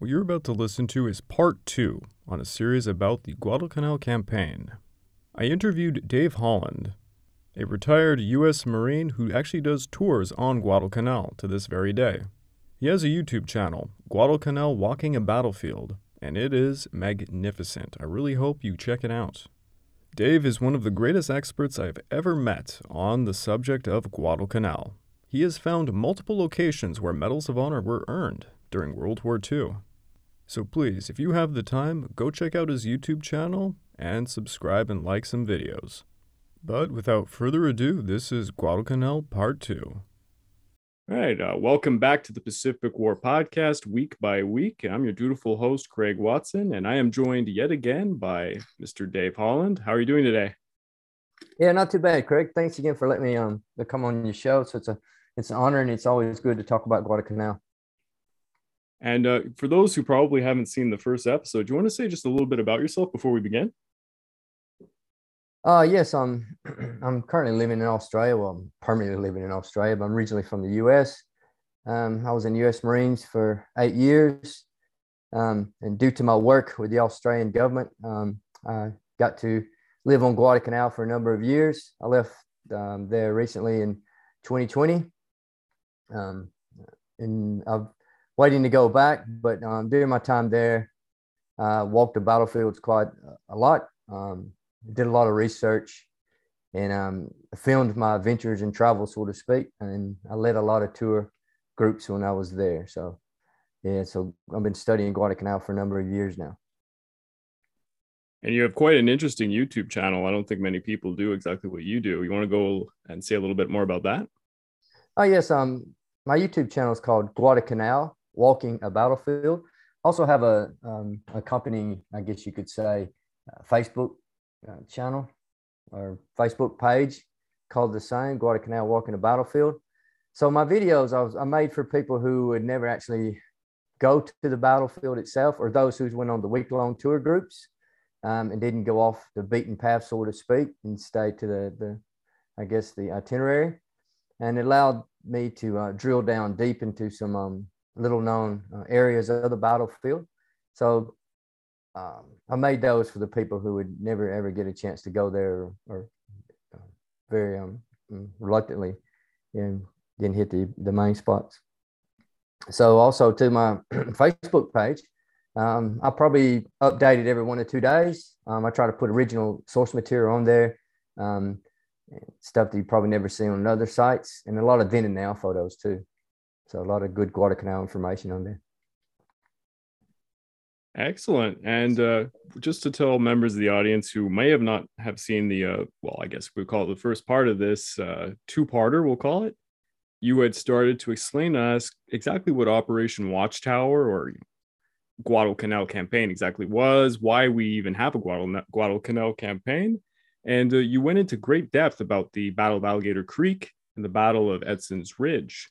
What you're about to listen to is part two on a series about the Guadalcanal campaign. I interviewed Dave Holland, a retired U.S. Marine who actually does tours on Guadalcanal to this very day. He has a YouTube channel, Guadalcanal Walking a Battlefield, and it is magnificent. I really hope you check it out. Dave is one of the greatest experts I've ever met on the subject of Guadalcanal. He has found multiple locations where Medals of Honor were earned during World War II. So please, if you have the time, go check out his YouTube channel and subscribe and like some videos. But without further ado, this is Guadalcanal Part 2. All right, uh, welcome back to the Pacific War podcast, week by week. I'm your dutiful host, Craig Watson, and I am joined yet again by Mr. Dave Holland. How are you doing today? Yeah, not too bad, Craig. Thanks again for letting me um come on your show. So it's a it's an honor, and it's always good to talk about Guadalcanal. And uh, for those who probably haven't seen the first episode, do you want to say just a little bit about yourself before we begin? Uh, yes, I'm I'm currently living in Australia. Well, I'm permanently living in Australia, but I'm originally from the US. Um, I was in US Marines for eight years. Um, and due to my work with the Australian government, um, I got to live on Guadalcanal for a number of years. I left um, there recently in 2020. Um, and I've waiting to go back. But um, during my time there, I uh, walked the battlefields quite a lot. Um, did a lot of research and um, filmed my adventures and travel, so to speak. And I led a lot of tour groups when I was there. So, yeah, so I've been studying Guadalcanal for a number of years now. And you have quite an interesting YouTube channel. I don't think many people do exactly what you do. You want to go and say a little bit more about that? Oh yes, um, my YouTube channel is called Guadalcanal walking a battlefield. Also have a um, a company, I guess you could say, uh, Facebook uh, channel or Facebook page called the same Guadalcanal Walking a Battlefield. So my videos I, was, I made for people who would never actually go to the battlefield itself, or those who went on the week long tour groups um, and didn't go off the beaten path, so to speak, and stay to the the I guess the itinerary, and it allowed me to uh, drill down deep into some um, little known uh, areas of the battlefield. So um, I made those for the people who would never ever get a chance to go there or, uh, very um, mm, reluctantly and didn't hit the, the main spots. So also to my Facebook page, um, I probably updated every one or two days. Um, I try to put original source material on there, um, stuff that you probably never see on other sites, and a lot of then and now photos too. So a lot of good Guadalcanal information on there. Excellent. And uh, just to tell members of the audience who may have not have seen the, uh, well, I guess we call it the first part of this uh, two-parter, we'll call it. You had started to explain to us exactly what Operation Watchtower or Guadalcanal campaign exactly was, why we even have a Guadal- Guadalcanal campaign. And uh, you went into great depth about the Battle of Alligator Creek and the Battle of Edson's Ridge.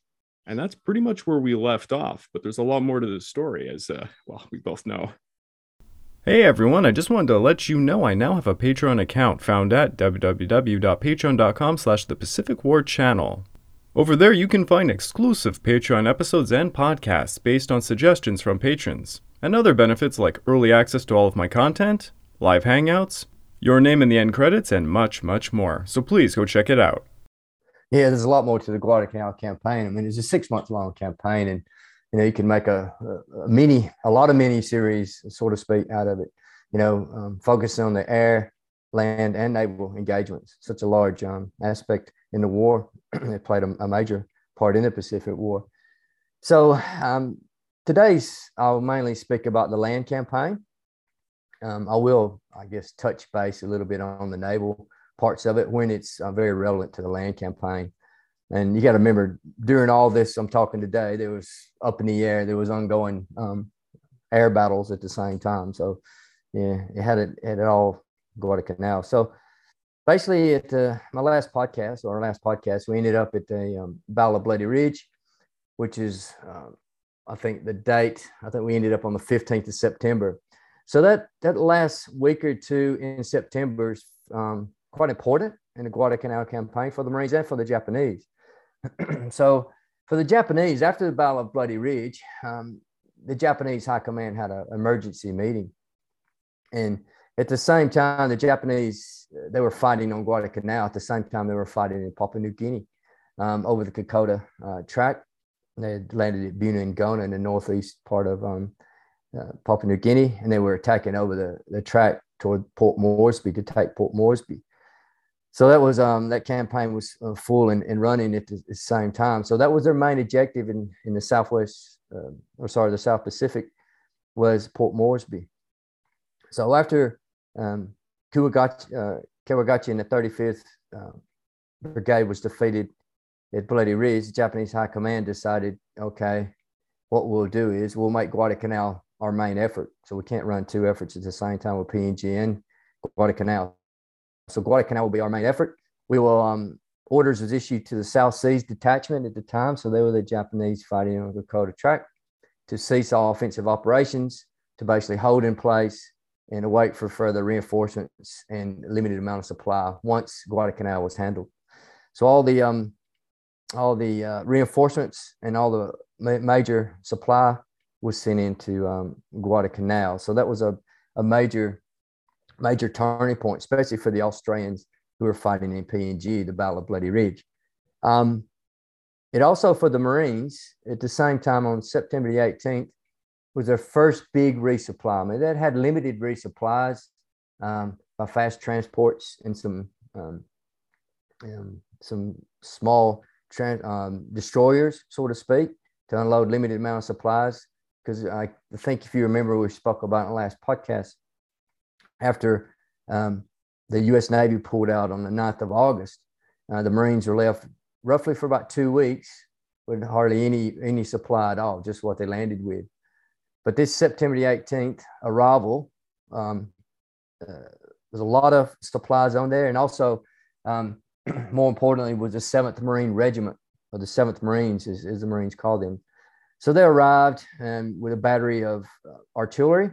And that's pretty much where we left off, but there's a lot more to the story, as uh, well, we both know. Hey everyone, I just wanted to let you know I now have a Patreon account found at www.patreon.com slash the Pacific War Channel. Over there you can find exclusive Patreon episodes and podcasts based on suggestions from patrons, and other benefits like early access to all of my content, live hangouts, your name in the end credits, and much, much more. So please go check it out yeah, there's a lot more to the Guadalcanal campaign. I mean, it's a six month long campaign, and you know you can make a, a, mini, a lot of mini series, so to speak, out of it. You know, um, focusing on the air, land, and naval engagements. Such a large um, aspect in the war. it played a, a, major part in the Pacific War. So um, today's I'll mainly speak about the land campaign. Um, I will, I guess, touch base a little bit on the naval parts of it when it's uh, very relevant to the land campaign. And you got to remember, during all this I'm talking today, there was up in the air, there was ongoing um, air battles at the same time. So, yeah, it had it had it all Guadalcanal. So, basically, at uh, my last podcast or our last podcast, we ended up at the um, Battle of Bloody Ridge, which is, uh, I think, the date. I think we ended up on the 15th of September. So that that last week or two in September is um, quite important in the Guadalcanal campaign for the Marines and for the Japanese. so for the Japanese, after the Battle of Bloody Ridge, um, the Japanese high command had an emergency meeting, and at the same time, the Japanese they were fighting on Guadalcanal. At the same time, they were fighting in Papua New Guinea um, over the Kokoda uh, track. They had landed at Buna Gona in the northeast part of um, uh, Papua New Guinea, and they were attacking over the, the track toward Port Moresby to take Port Moresby. So that was um, that campaign was uh, full and, and running at the, the, same time. So that was their main objective in, in the Southwest, uh, or sorry, the South Pacific, was Port Moresby. So after um, Kawaguchi, uh, in the 35th uh, Brigade was defeated at Bloody Ridge, the Japanese High Command decided, okay, what we'll do is we'll make Guadalcanal our main effort. So we can't run two efforts at the same time with PNG and Guadalcanal. So Guadalcanal will be our main effort. We will um, orders was issued to the South Seas Detachment at the time. So they were the Japanese fighting on the Kokoda track to cease all offensive operations, to basically hold in place and await for further reinforcements and limited amount of supply once Guadalcanal was handled. So all the um, all the uh, reinforcements and all the ma- major supply was sent into um, Guadalcanal. So that was a, a major major turning point, especially for the Australians who were fighting in PNG, the Battle of Bloody Ridge. Um, it also for the Marines at the same time on September the 18th was their first big resupply. I mean, that had limited resupplies um, by fast transports and some um, um, some small um, destroyers, so to speak, to unload limited amount of supplies. Because I think if you remember, we spoke about in the last podcast, after um, the U.S. Navy pulled out on the 9th of August, uh, the Marines were left roughly for about two weeks with hardly any any supply at all, just what they landed with. But this September the 18th arrival, um, uh, there's a lot of supplies on there, and also um, more importantly, was the 7th Marine Regiment, or the 7th Marines, as, as the Marines called them. So they arrived um, with a battery of uh, artillery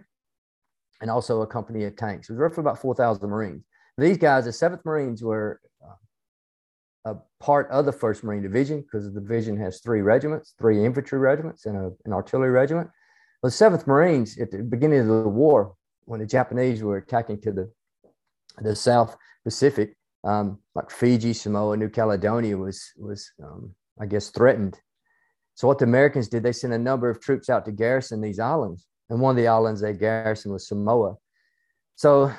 and also a company of tanks. It was roughly about 4,000 Marines. These guys, the 7th Marines, were uh, a part of the 1st Marine Division because the division has three regiments, three infantry regiments, and a, an artillery regiment. The 7th Marines, at the beginning of the war, when the Japanese were attacking to the, the South Pacific, um, like Fiji, Samoa, New Caledonia was was um, I guess threatened. So what the Americans did, they sent a number of troops out to garrison these islands, and one of the islands they garrisoned was Samoa. So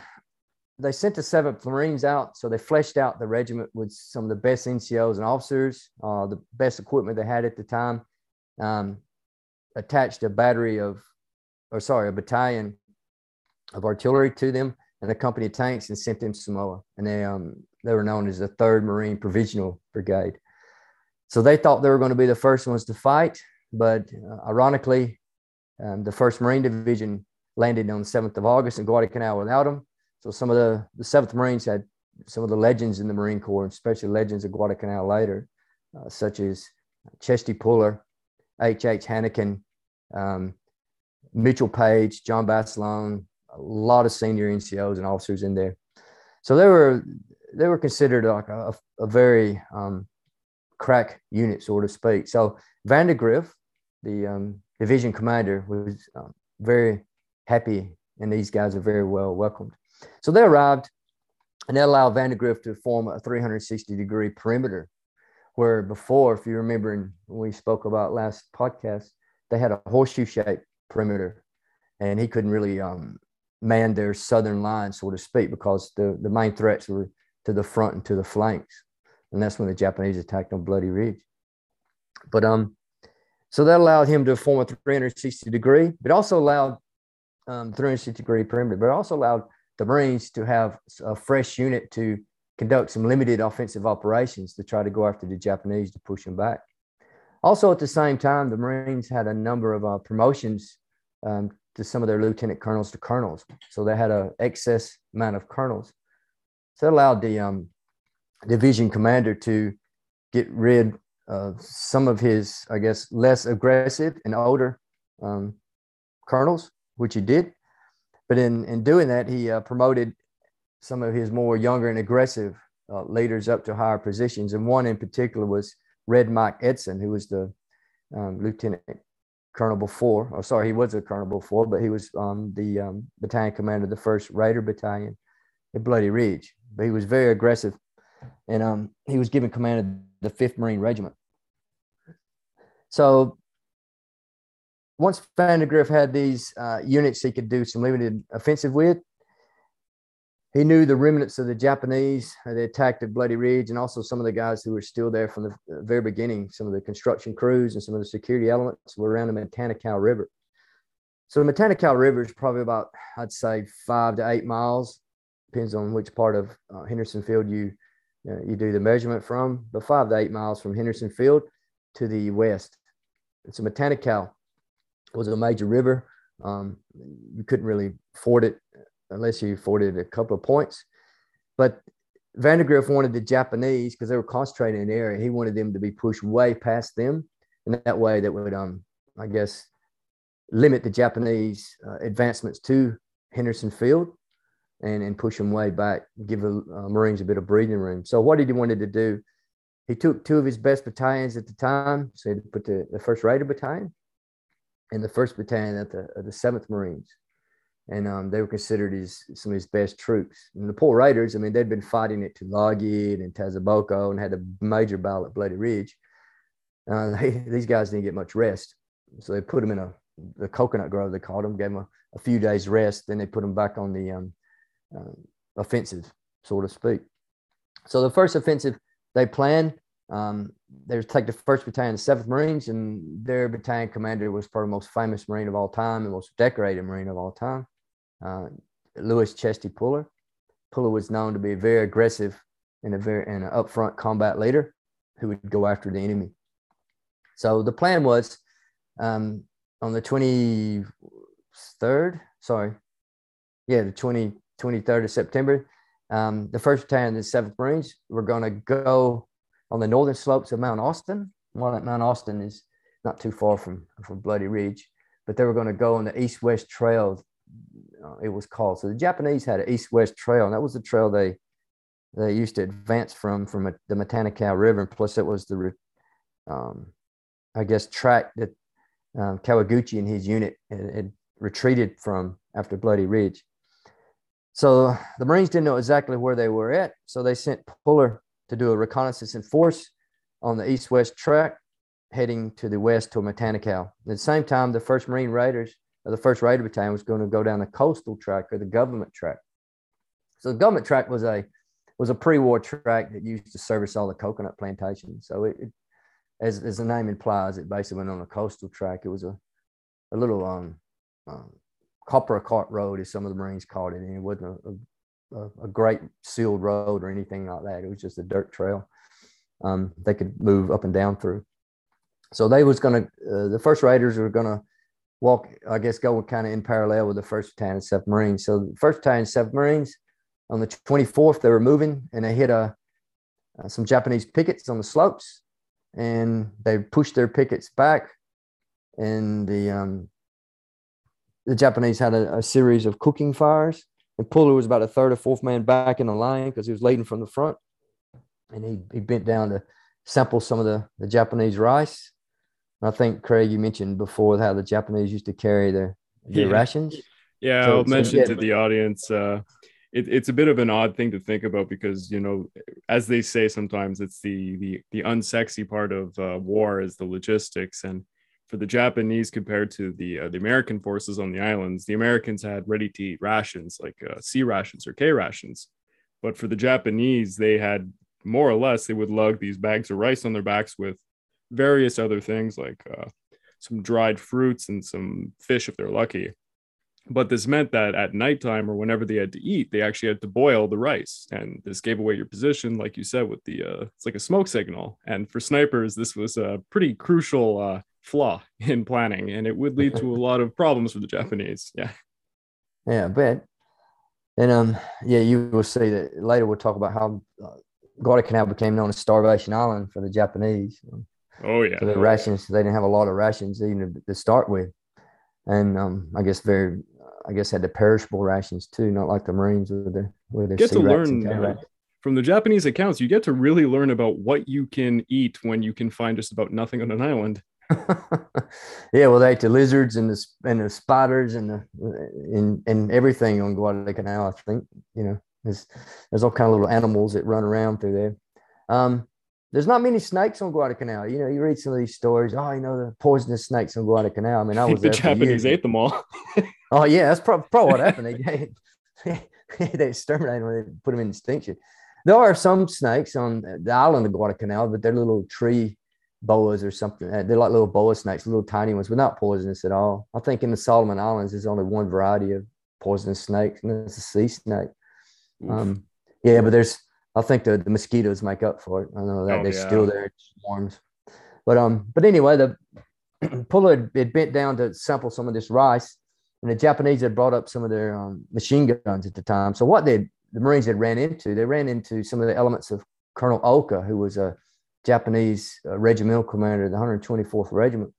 they sent the Seventh Marines out. So they fleshed out the regiment with some of the best NCOs and officers, uh, the best equipment they had at the time. Um, attached a battery of, or sorry, a battalion of artillery to them and a company of tanks and sent them to Samoa. And they um, they were known as the Third Marine Provisional Brigade. So they thought they were going to be the first ones to fight, but uh, ironically, um, the First Marine Division landed on the 7th of August in Guadalcanal without them. So some of the the Seventh Marines had some of the legends in the Marine Corps, especially legends of Guadalcanal later, uh, such as Chesty Puller, H. H. Hanneken, um, Mitchell Page, John Basilone, a lot of senior NCOs and officers in there. So they were they were considered like a, a very um, crack unit, so to speak. So Vandegrift, the um, division commander, was um, very happy, and these guys are very well welcomed. So they arrived, and that allowed Vandegrift to form a 360 degree perimeter, where before, if you remember, when we spoke about last podcast, they had a horseshoe shaped perimeter, and he couldn't really um, man their southern line, so to speak, because the, the main threats were to the front and to the flanks. And that's when the Japanese attacked on Bloody Ridge. But um, so that allowed him to form a 360 degree, but also allowed um, 360 degree perimeter, but also allowed the Marines to have a fresh unit to conduct some limited offensive operations to try to go after the Japanese to push them back. Also, at the same time, the Marines had a number of uh, promotions um, to some of their lieutenant colonels to colonels. So they had an excess amount of colonels. So that allowed the um, division commander to get rid some of his, I guess, less aggressive and older um, colonels, which he did. But in, in doing that, he uh, promoted some of his more younger and aggressive uh, leaders up to higher positions. And one in particular was Red Mike Edson, who was the um, lieutenant colonel before, or sorry, he was a colonel before, but he was um, the um, battalion commander of the First Raider Battalion at Bloody Ridge. But he was very aggressive, and um, he was given command of the Fifth Marine Regiment. So once Vandegrift had these uh, units he could do some limited offensive with, he knew the remnants of the Japanese that attacked at Bloody Ridge and also some of the guys who were still there from the very beginning. Some of the construction crews and some of the security elements were around the Matanikau River. So the Matanikau River is probably about, I'd say, five to eight miles. Depends on which part of uh, Henderson Field you uh, you do the measurement from, but five to eight miles from Henderson Field to the west. It's a Matanikau was a major river. Um, you couldn't really ford it unless you forded a couple of points. But Vandegrift wanted the Japanese because they were concentrating in the area. He wanted them to be pushed way past them, and that way that would, um, I guess, limit the Japanese uh, advancements to Henderson Field, and and push them way back, give the uh, Marines a bit of breathing room. So what did he wanted to do? He took two of his best battalions at the time. So he put the, the First Raider Battalion and the First Battalion at the the Seventh Marines and um, they were considered his some of his best troops. And the poor Raiders, I mean, they'd been fighting at Tulagi and Tasimboko and had a major battle at Bloody Ridge. Uh, they, these guys didn't get much rest, so they put them in a the coconut grove they called them, gave them a, a few days rest, then they put them back on the um, uh, offensive, so to speak. So the first offensive they planned. Um, they take the first battalion, the Seventh Marines, and their battalion commander was probably the most famous Marine of all time, the most decorated Marine of all time uh, Lewis Chesty Puller. Puller was known to be very aggressive and a very and an upfront combat leader who would go after the enemy. So the plan was um, on the 23rd, sorry, yeah, the 20, 23rd of September, um, the 1st Battalion the 7th Marines were going to go on the northern slopes of Mount Austin. Well, Mount Austin is not too far from, from Bloody Ridge, but they were going to go on the east west trail uh, it was called. So the Japanese had an east-west trail, and that was the trail they they used to advance from from a, the Matanikau River. And plus, it was the um, I guess track that um, Kawaguchi and his unit had, had, retreated from after Bloody Ridge. So the Marines didn't know exactly where they were at, so they sent Puller to do a reconnaissance in force on the east-west track, heading to the west to Matanikau. At the same time, the First Marine Raiders or the first Raider Battalion was going to go down the coastal track or the government track. So the government track was a was a pre-war track that used to service all the coconut plantations. So it, it as, as the name implies, it basically went on a coastal track. It was a, a little um, um, copra cart road, as some of the Marines called it. And it wasn't a, a, a, great sealed road or anything like that. It was just a dirt trail um, they could move up and down through. So they was going to, uh, the first Raiders were going to walk, I guess, go kind of in parallel with the first battalion of Marines. So the first battalion of Marines on the 24th, they were moving and they hit a, uh, some Japanese pickets on the slopes and they pushed their pickets back and the, um, the Japanese had a, a series of cooking fires and Puller was about a third or fourth man back in the line because he was leading from the front and he, he bent down to sample some of the, the Japanese rice I think Craig, you mentioned before how the Japanese used to carry their their yeah. rations. Yeah, so, I'll mention to the audience. Uh, it, it's a bit of an odd thing to think about because you know, as they say sometimes, it's the the the unsexy part of uh, war is the logistics, and for the Japanese compared to the uh, the American forces on the islands, the Americans had ready to eat rations like uh, C rations or K rations, but for the Japanese, they had more or less they would lug these bags of rice on their backs with various other things like uh, some dried fruits and some fish if they're lucky. But this meant that at nighttime or whenever they had to eat, they actually had to boil the rice. And this gave away your position, like you said, with the uh, it's like a smoke signal. And for snipers, this was a pretty crucial uh, flaw in planning, and it would lead to a lot of problems for the Japanese. Yeah. Yeah, but. And um, yeah, you will see that later. We'll talk about how uh, Guadalcanal became known as Starvation Island for the Japanese. Oh yeah. The rations they didn't have a lot of rations even to, start with, and um, I guess very, I guess had the perishable rations too, not like the Marines with the with their get to learn uh, from the Japanese accounts. You get to really learn about what you can eat when you can find just about nothing on an island. yeah, well, they ate the lizards and the and the spiders and the and and everything on Guadalcanal. I think you know there's there's all kind of little animals that run around through there. Um, there's not many snakes on Guadalcanal. You know, you read some of these stories. Oh, you know the poisonous snakes on Guadalcanal. I mean, I was the Japanese ate them all. oh yeah, that's probably, probably what happened. They they exterminated them. They put them in extinction. There are some snakes on the island of Guadalcanal, but they're little tree boas or something. Uh, they're like little boa snakes, little tiny ones, but not poisonous at all. I think in the Solomon Islands, there's only one variety of poisonous snakes, and it's a sea snake. Um, yeah, but there's, I think the, the mosquitoes make up for it. I know that oh, they're yeah. still there in swarms. But um, but anyway, the puller had, had bent down to sample some of this rice, and the Japanese had brought up some of their um, machine guns at the time. So what they the Marines had ran into, they ran into some of the elements of Colonel Oka, who was a Japanese uh, regimental commander of the 124th Regiment.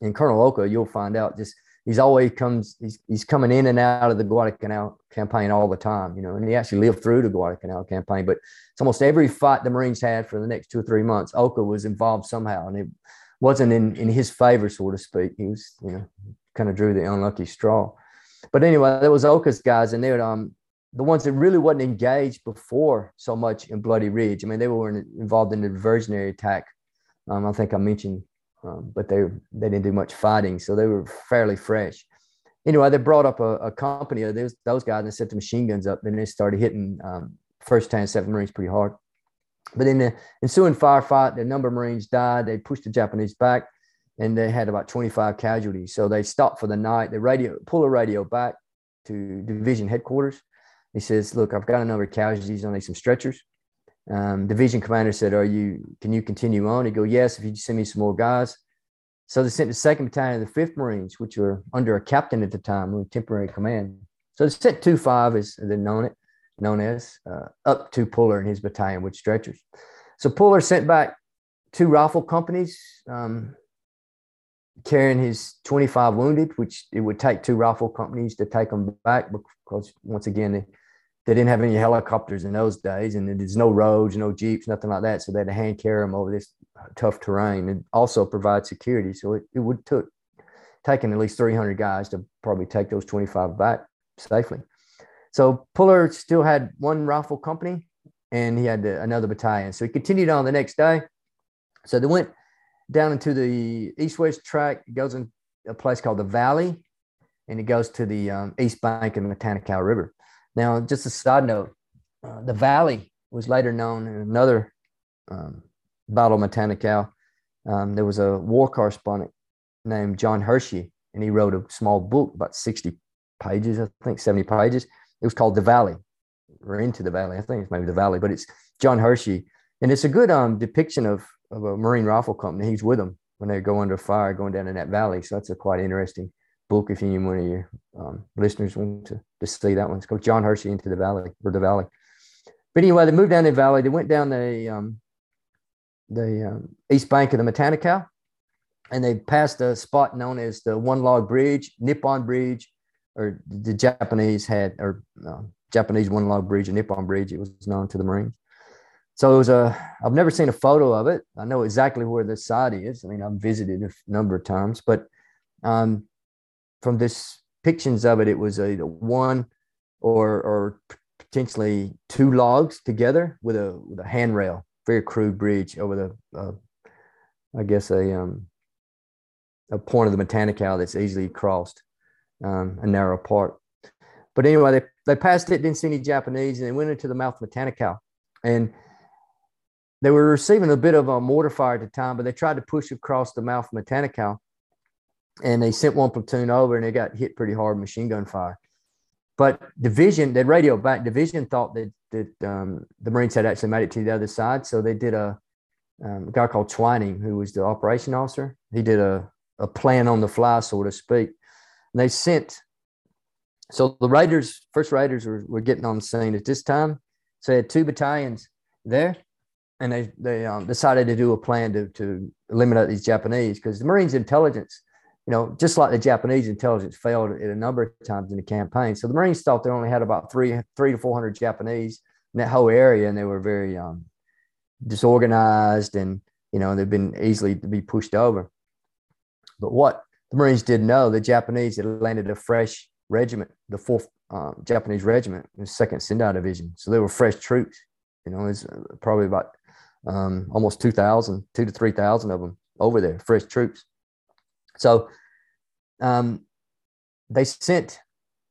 And Colonel Oka, you'll find out, just he's always comes, he's, he's coming in and out of the Guadalcanal campaign all the time, you know, and he actually lived through the Guadalcanal campaign. But it's almost every fight the Marines had for the next two or three months, Oka was involved somehow, and it wasn't in, in his favor, so to speak. He was, you know, kind of drew the unlucky straw. But anyway, there was Oka's guys, and they would um the ones that really wasn't engaged before so much in Bloody Ridge. I mean, they were involved in the diversionary attack. Um, I think I mentioned, um, but they they didn't do much fighting, so they were fairly fresh. Anyway, they brought up a, a company of those, those guys and set the machine guns up. and they started hitting um, first ten seven Marines pretty hard. But in the ensuing firefight, the number of Marines died. They pushed the Japanese back, and they had about 25 casualties. So they stopped for the night. They radio pull a radio back to division headquarters he says, "Look, I've got a number of casualties. I need some stretchers." Um, division commander said, "Are you? Can you continue on?" He go, "Yes, if you send me some more guys." So they sent the second battalion of the Fifth Marines, which were under a captain at the time, with temporary command. So they sent two five, as they're known it, known as, uh, up to Puller and his battalion with stretchers. So Puller sent back two rifle companies. Um, carrying his 25 wounded, which it would take two rifle companies to take them back because once again, they, they didn't have any helicopters in those days and there's no roads, no Jeeps, nothing like that. So they had to hand carry them over this tough terrain and also provide security. So it, it would took taking at least 300 guys to probably take those 25 back safely. So Puller still had one rifle company and he had another battalion. So he continued on the next day. So they went down into the east-west track. Goes in a place called the Valley and it goes to the um, east bank of the Matanikau River. Now, just a side note, uh, the valley was later known in another um, Battle of Matanikau. Um, there was a war correspondent named John Hersey, and he wrote a small book, about 60 pages, I think 70 pages. It was called The Valley, or Into the Valley. I think it's maybe The Valley, but it's John Hersey. And it's a good um, depiction of, of a Marine rifle company. He's with them when they go under fire going down in that valley. So that's a quite interesting book if any one of your um, listeners want to, to see that one. It's called John Hersey into the Valley or the Valley. But anyway, they moved down the valley. They went down the um, the um, east bank of the Matanikau, and they passed a spot known as the One Log Bridge, Nippon Bridge, or the Japanese had, or uh, Japanese One Log Bridge, or Nippon Bridge. It was known to the Marines. So it was a. I've never seen a photo of it. I know exactly where the site is. I mean, I've visited a number of times, but um, from this depictions of it, it was a one or or potentially two logs together with a with a handrail, very crude bridge over the, uh, I guess a um, a point of the Matanikau that's easily crossed, um, a narrow part. But anyway, they, they passed it, didn't see any Japanese, and they went into the mouth of Matanikau. And they were receiving a bit of a mortar fire at the time, but they tried to push across the mouth of Matanikau and they sent one platoon over and they got hit pretty hard machine gun fire. But division, the radio back division thought that that um, the Marines had actually made it to the other side, so they did a, um, a guy called Twining, who was the operation officer. He did a a plan on the fly, so to speak. And they sent. So the Raiders, first Raiders, were, were getting on the scene at this time. So they had two battalions there, and they they um, decided to do a plan to to eliminate these Japanese because the Marines intelligence you know, just like the Japanese intelligence failed at a number of times in the campaign. So the Marines thought they only had about three, three to 400 Japanese in that whole area, and they were very um, disorganized and, you know, they've been easily to be pushed over. But what the Marines didn't know, the Japanese had landed a fresh regiment, the fourth um, Japanese regiment, the second Sendai division. So they were fresh troops. You know, it's probably about um, almost 2,000, two to 3,000 of them over there, fresh troops. So um, they sent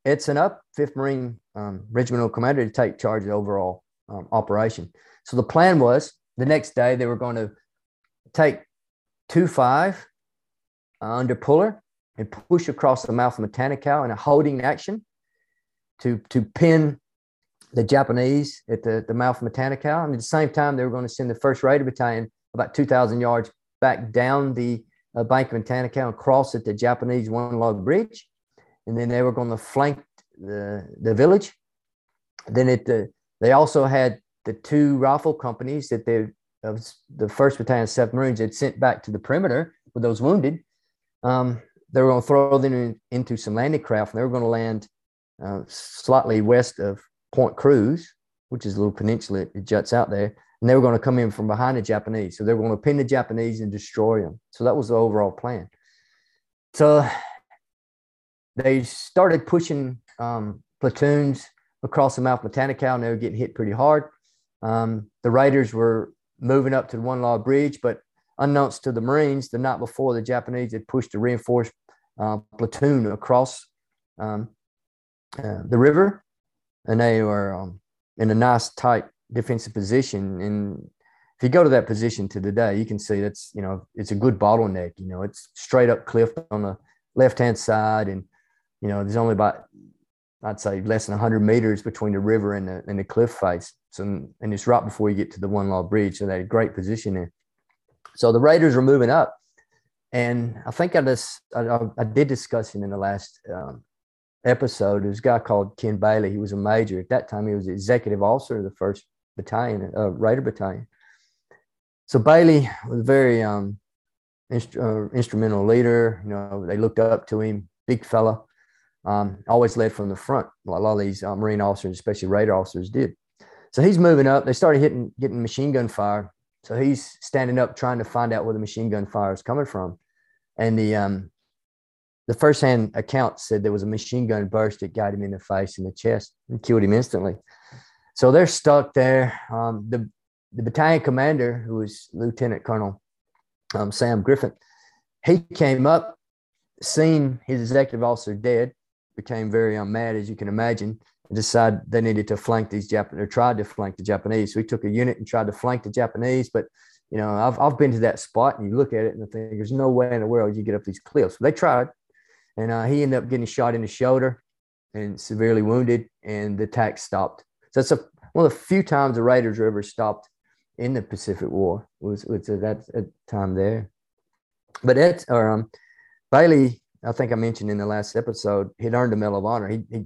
Edson up, 5th Marine um, Regimental Commander, to take charge of the overall um, operation. So the plan was the next day they were going to take 2 5 uh, under Puller and push across the mouth of Matanikau in a holding action to, to pin the Japanese at the, the mouth of Matanikau. And at the same time, they were going to send the 1st Raider Battalion about 2,000 yards back down the uh, bank of Matanikau and cross at the Japanese one log bridge. And then they were going to flank the, the village. Then it, uh, they also had the two rifle companies that they, of the 1st Battalion, 7th Marines, had sent back to the perimeter with those wounded. Um, they were going to throw them in, into some landing craft and they were going to land uh, slightly west of Point Cruz, which is a little peninsula that juts out there. And they were going to come in from behind the Japanese. So they were going to pin the Japanese and destroy them. So that was the overall plan. So they started pushing um, platoons across the mouth of Matanikau and they were getting hit pretty hard. Um, the Raiders were moving up to the One Log Bridge, but unknowns to the Marines, the night before, the Japanese had pushed a reinforced uh, platoon across um, uh, the river and they were um, in a nice tight defensive position. And if you go to that position to today, you can see that's you know it's a good bottleneck. You know, it's straight up cliff on the left hand side, and you know there's only about I'd say less than 100 meters between the river and the and the cliff face. So and it's right before you get to the One Log Bridge, so they had a great position there. So the Raiders were moving up, and I think I just I, I did discuss him in the last um, episode. There's a guy called Ken Bailey. He was a major at that time. He was executive officer of the first battalion, uh, Raider Battalion. So Bailey was a very um, uh, instrumental leader. You know, they looked up to him, big fella. Um, always led from the front. A lot of these uh, Marine officers, especially Raider officers, did. So he's moving up. They started hitting, getting machine gun fire. So he's standing up, trying to find out where the machine gun fire is coming from. And the um, the first-hand account said there was a machine gun burst that got him in the face and the chest and killed him instantly. So they're stuck there. Um, the the battalion commander, who was Lieutenant Colonel um, Sam Griffith, he came up, seen his executive officer dead, became very um, mad, as you can imagine, and decided they needed to flank these Japanese, or tried to flank the Japanese. So he took a unit and tried to flank the Japanese, but you know, I've, I've been to that spot and you look at it and think there's no way in the world you get up these cliffs. They tried, and uh, he ended up getting shot in the shoulder and severely wounded, and the attack stopped. So that's a, one of the few times the Raiders were ever stopped in the Pacific War was, was at that time there. But it, or um, Bailey, I think I mentioned in the last episode, he'd earned a Medal of Honor. He, he,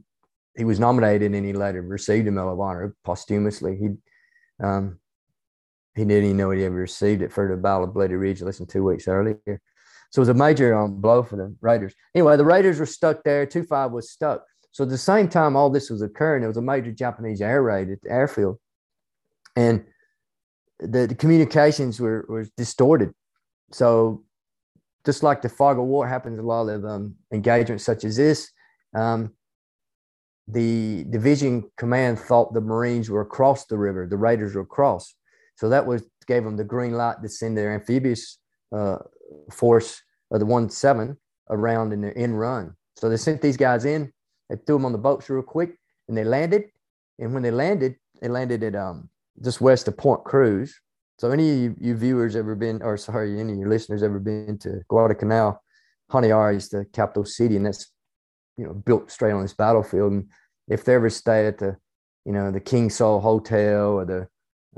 he was nominated and he later received a Medal of Honor posthumously. He, um, he didn't even know he ever received it for the Battle of Bloody Ridge less than two weeks earlier. So it was a major um, blow for the Raiders. Anyway, the Raiders were stuck there. 2 5 was stuck. So at the same time all this was occurring, there was a major Japanese air raid at the airfield. And the, the communications were, were distorted. So just like the fog of war happens a lot of um, engagements such as this, um, the division command thought the Marines were across the river, the Raiders were across. So that was gave them the green light to send their amphibious uh, force of the one seven around in the in run. So they sent these guys in. They threw them on the boats real quick, and they landed. And when they landed, they landed at um, just west of Point Cruz. So any of you, you viewers ever been, or sorry, any of your listeners ever been to Guadalcanal? Honiara is the capital city, and that's you know built straight on this battlefield. And if they ever stay at the, you know, the King Saul Hotel or the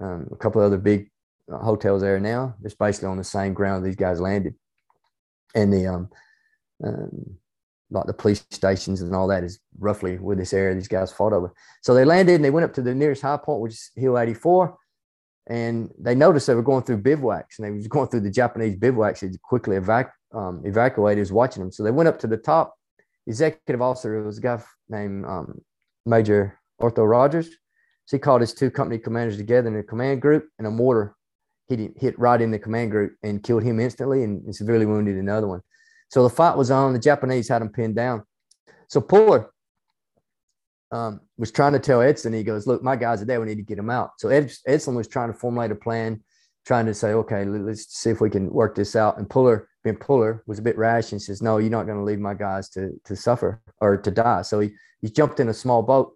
um, a couple other big hotels there now. It's basically on the same ground these guys landed, and the um, um, like the police stations and all that is roughly where this area these guys fought over. So they landed and they went up to the nearest high point, which is Hill 84, and they noticed they were going through bivouacs and they was going through the Japanese bivouacs. They quickly evac- um, evacuated, was watching them. So they went up to the top. Executive officer was a guy named um, Major Arthur Rogers. So he called his two company commanders together in a command group, and a mortar hit hit right in the command group and killed him instantly and, and severely wounded another one. So the fight was on. The Japanese had them pinned down. So Puller um, was trying to tell Edson, he goes, Look, my guys are there. We need to get them out. So Ed, Edson was trying to formulate a plan, trying to say, Okay, let's see if we can work this out. And Puller, being Puller, was a bit rash and says, No, you're not going to leave my guys to, to suffer or to die. So he, he jumped in a small boat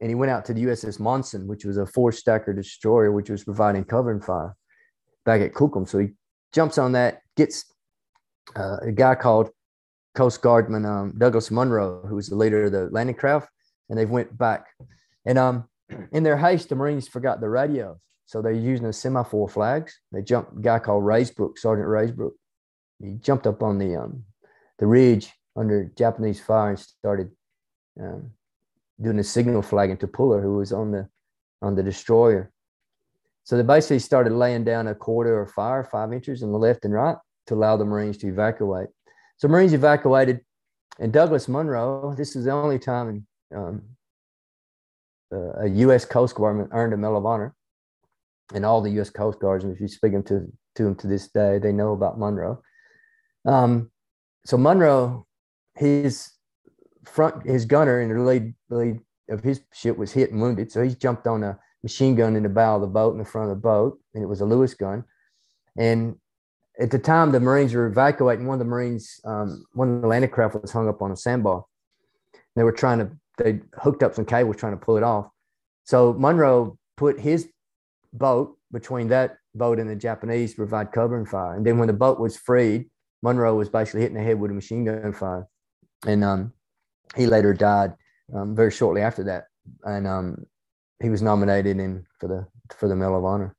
and he went out to the USS Monssen, which was a four stacker destroyer, which was providing cover and fire back at Kukum. So he jumps on that, gets uh, a guy called Coast Guardman um, Douglas Munro, who was the leader of the landing craft, and they went back. And um, in their haste, the Marines forgot the radios, so they're using the semaphore flags. They jumped. A guy called Raysbrook, Sergeant Raysbrook. He jumped up on the um, the ridge under Japanese fire and started um, doing a signal flagging to Puller, who was on the on the destroyer. So they basically started laying down a quarter of fire, five inches on the left and right, to allow the Marines to evacuate. So Marines evacuated, and Douglas Munro. This is the only time um, uh, a U.S. Coast Guardman earned a Medal of Honor, and all the U.S. Coast Guardsmen, if you speak them to to them to this day, they know about Munro. Um, so Munro, his front, his gunner in the lead, lead of his ship was hit and wounded. So he jumped on a machine gun in the bow of the boat in the front of the boat, and it was a Lewis gun. And at the time, the Marines were evacuating. One of the Marines, um, one of the landing craft was hung up on a sandbar. They were trying to, they hooked up some cables trying to pull it off. So Munro put his boat between that boat and the Japanese to provide cover and fire. And then when the boat was freed, Munro was basically hitting the head with a machine gun fire. And um, he later died um, very shortly after that. And um, he was nominated in for the for the Medal of Honor.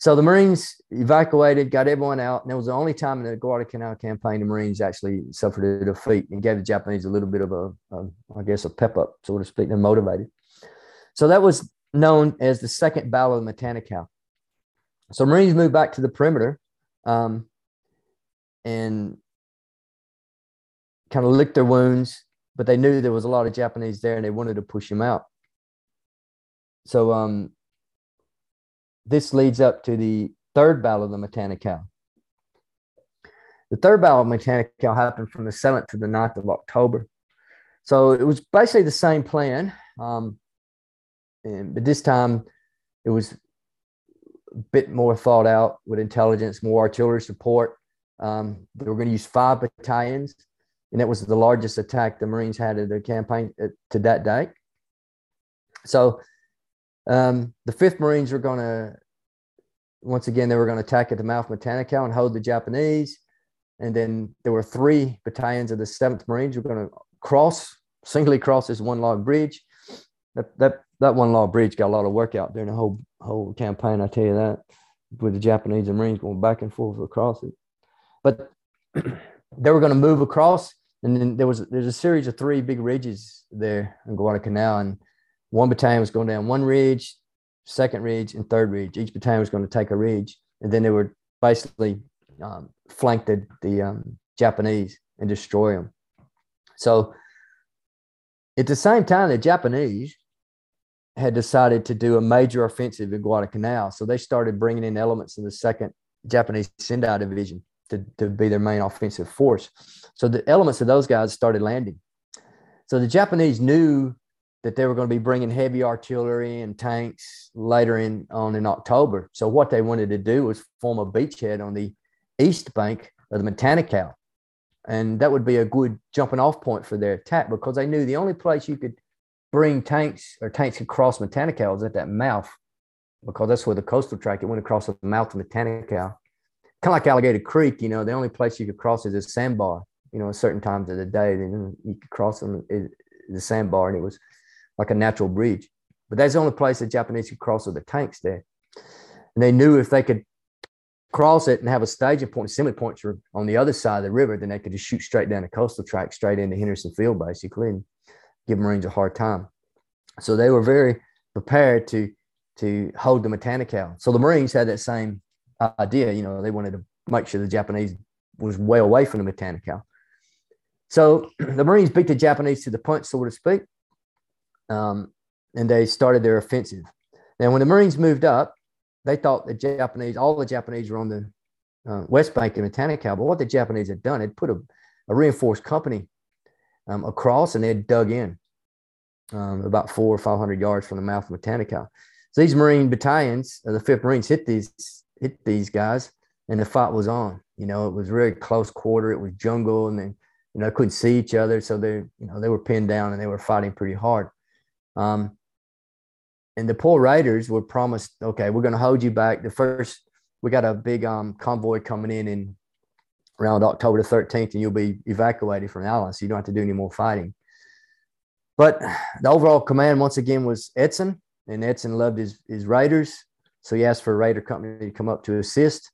So the Marines evacuated, got everyone out, and it was the only time in the Guadalcanal campaign the Marines actually suffered a defeat and gave the Japanese a little bit of a, a I guess, a pep up, so to speak, and motivated. So that was known as the Second Battle of Matanikau. So Marines moved back to the perimeter, um, and kind of licked their wounds, but they knew there was a lot of Japanese there, and they wanted to push them out. So um, this leads up to the third battle of the Matanikau. The third battle of Matanikau happened from the 7th to the 9th of October. So it was basically the same plan. Um, and, but this time it was a bit more thought out with intelligence, more artillery support. Um, they were going to use five battalions, and that was the largest attack the Marines had in their campaign uh, to that date. So um, the 5th Marines were going to, once again, they were going to attack at the mouth of Matanikau and hold the Japanese. And then there were three battalions of the 7th Marines were going to cross, singly cross this one log bridge. That, that, that one log bridge got a lot of work out during the whole, whole campaign, I tell you that, with the Japanese and Marines going back and forth across it. But they were going to move across. And then there was there's a series of three big ridges there in Guadalcanal. And one battalion was going down one ridge, second ridge, and third ridge. Each battalion was going to take a ridge, and then they would basically um, flank the, the um, Japanese and destroy them. So at the same time, the Japanese had decided to do a major offensive in Guadalcanal. So they started bringing in elements of the second Japanese Sendai division to, to be their main offensive force. So the elements of those guys started landing. So the Japanese knew that they were going to be bringing heavy artillery and tanks later in on in October. So what they wanted to do was form a beachhead on the east bank of the Matanikau. And that would be a good jumping off point for their attack because they knew the only place you could bring tanks or tanks could cross Matanikau was at that mouth because that's where the coastal track, it went across the mouth of Matanikau. Kind of like Alligator Creek, you know, the only place you could cross is a sandbar, you know, at certain times of the day. Then you could cross them, the sandbar, and it was like a natural bridge. But that's the only place the Japanese could cross with the tanks there. And they knew if they could cross it and have a staging point, assembly points on the other side of the river, then they could just shoot straight down the coastal track, straight into Henderson Field, basically, and give Marines a hard time. So they were very prepared to to hold the Matanikau. So the Marines had that same idea. You know, they wanted to make sure the Japanese was way away from the Matanikau. So the Marines beat the Japanese to the punch, so to speak um, and they started their offensive. Now, when the Marines moved up, they thought the Japanese, all the Japanese were on the uh, west bank of Matanikau. But what the Japanese had done, had put a, a reinforced company um, across, and they had dug in um, about four or five hundred yards from the mouth of Matanikau. So these Marine battalions, the Fifth Marines, hit these hit these guys, and the fight was on. You know, it was very close quarter. It was jungle, and then you know couldn't see each other, so they you know they were pinned down and they were fighting pretty hard. Um, and the poor raiders were promised, okay, we're going to hold you back. The first, we got a big um, convoy coming in in around October the 13th, and you'll be evacuated from Allen, so you don't have to do any more fighting. But the overall command, once again, was Edson, and Edson loved his, his raiders. So he asked for a raider company to come up to assist.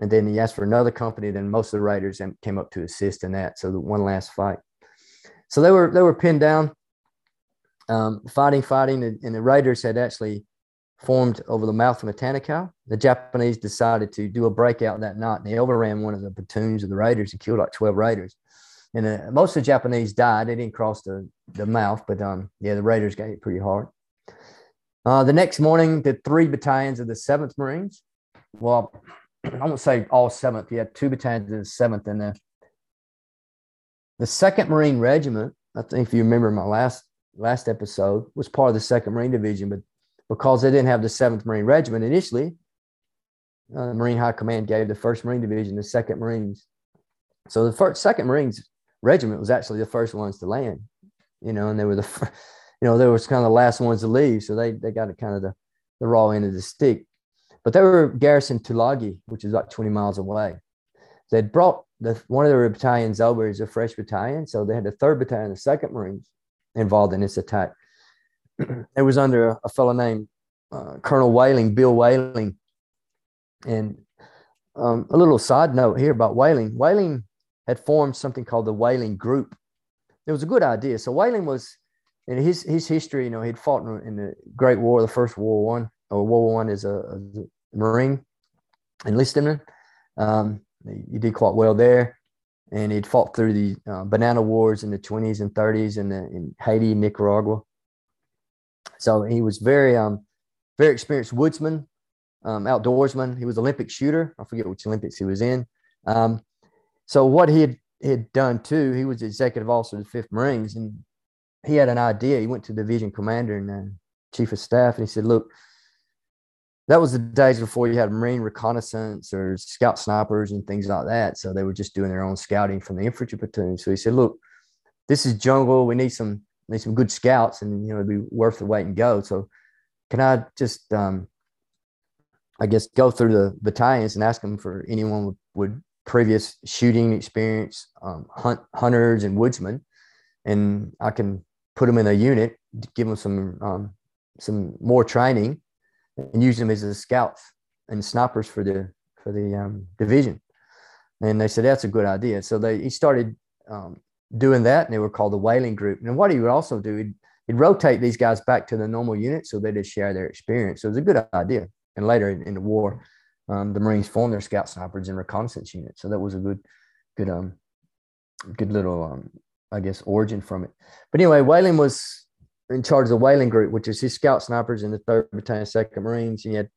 And then he asked for another company. Then most of the raiders came up to assist in that. So the one last fight. So they were they were pinned down um, fighting, fighting, and the raiders had actually formed over the mouth of Matanikau. The Japanese decided to do a breakout that night, and they overran one of the platoons of the raiders and killed like 12 raiders. And uh, most of the Japanese died. They didn't cross the, the mouth, but um, yeah, the raiders got hit pretty hard. Uh, the next morning, the three battalions of the 7th Marines, well, I won't say all 7th, you had two battalions of the 7th, and the, the 2nd Marine Regiment, I think if you remember my last last episode was part of the Second Marine Division, but because they didn't have the Seventh Marine Regiment initially, uh, the Marine High Command gave the First Marine Division the Second Marines. So the first, Second Marines Regiment was actually the first ones to land, you know, and they were the, first, you know, they were kind of the last ones to leave, so they they got kind of the the raw end of the stick. But they were garrisoned Tulagi, which is about 20 miles away. They'd brought the one of their battalions over as a fresh battalion, so they had the third battalion, the Second Marines, involved in this attack. it was under a, a fellow named uh, Colonel Whaling, Bill Whaling. And um, a little side note here about Whaling. Whaling had formed something called the Whaling Group. It was a good idea. So Whaling was, in his his history, you know, he'd fought in the Great War, the First World War One, or World War One as a, a Marine enlisted. Um, he did quite well there and he'd fought through the uh, banana wars in the 20s and 30s in, the, in Haiti, Nicaragua. So he was very, um, very experienced woodsman, um, outdoorsman. He was Olympic shooter. I forget which Olympics he was in. Um, so what he had, had done too, he was executive officer of the Fifth Marines, and he had an idea. He went to division commander and uh, chief of staff, and he said, "Look, that was the days before you had marine reconnaissance or scout snipers and things like that. So they were just doing their own scouting from the infantry platoon. So he said, "Look, this is jungle. We need some need some good scouts, and you know it'd be worth the wait and go. So can I just, um, I guess, go through the battalions and ask them for anyone with, with previous shooting experience, um, hunt hunters and woodsmen, and I can put them in a unit, give them some um, some more training." And use them as the scouts and snipers for the for the um, division. And they said that's a good idea. So they he started um, doing that, and they were called the Whaling Group. And what he would also do, he'd, he'd rotate these guys back to the normal unit so they just share their experience. So it was a good idea. And later in, in the war, um, the Marines formed their scout snipers and reconnaissance units. So that was a good, good, um, good little, um, I guess, origin from it. But anyway, Whaling was in charge of the Whaling Group, which is his scout snipers in the third battalion, second Marines. He had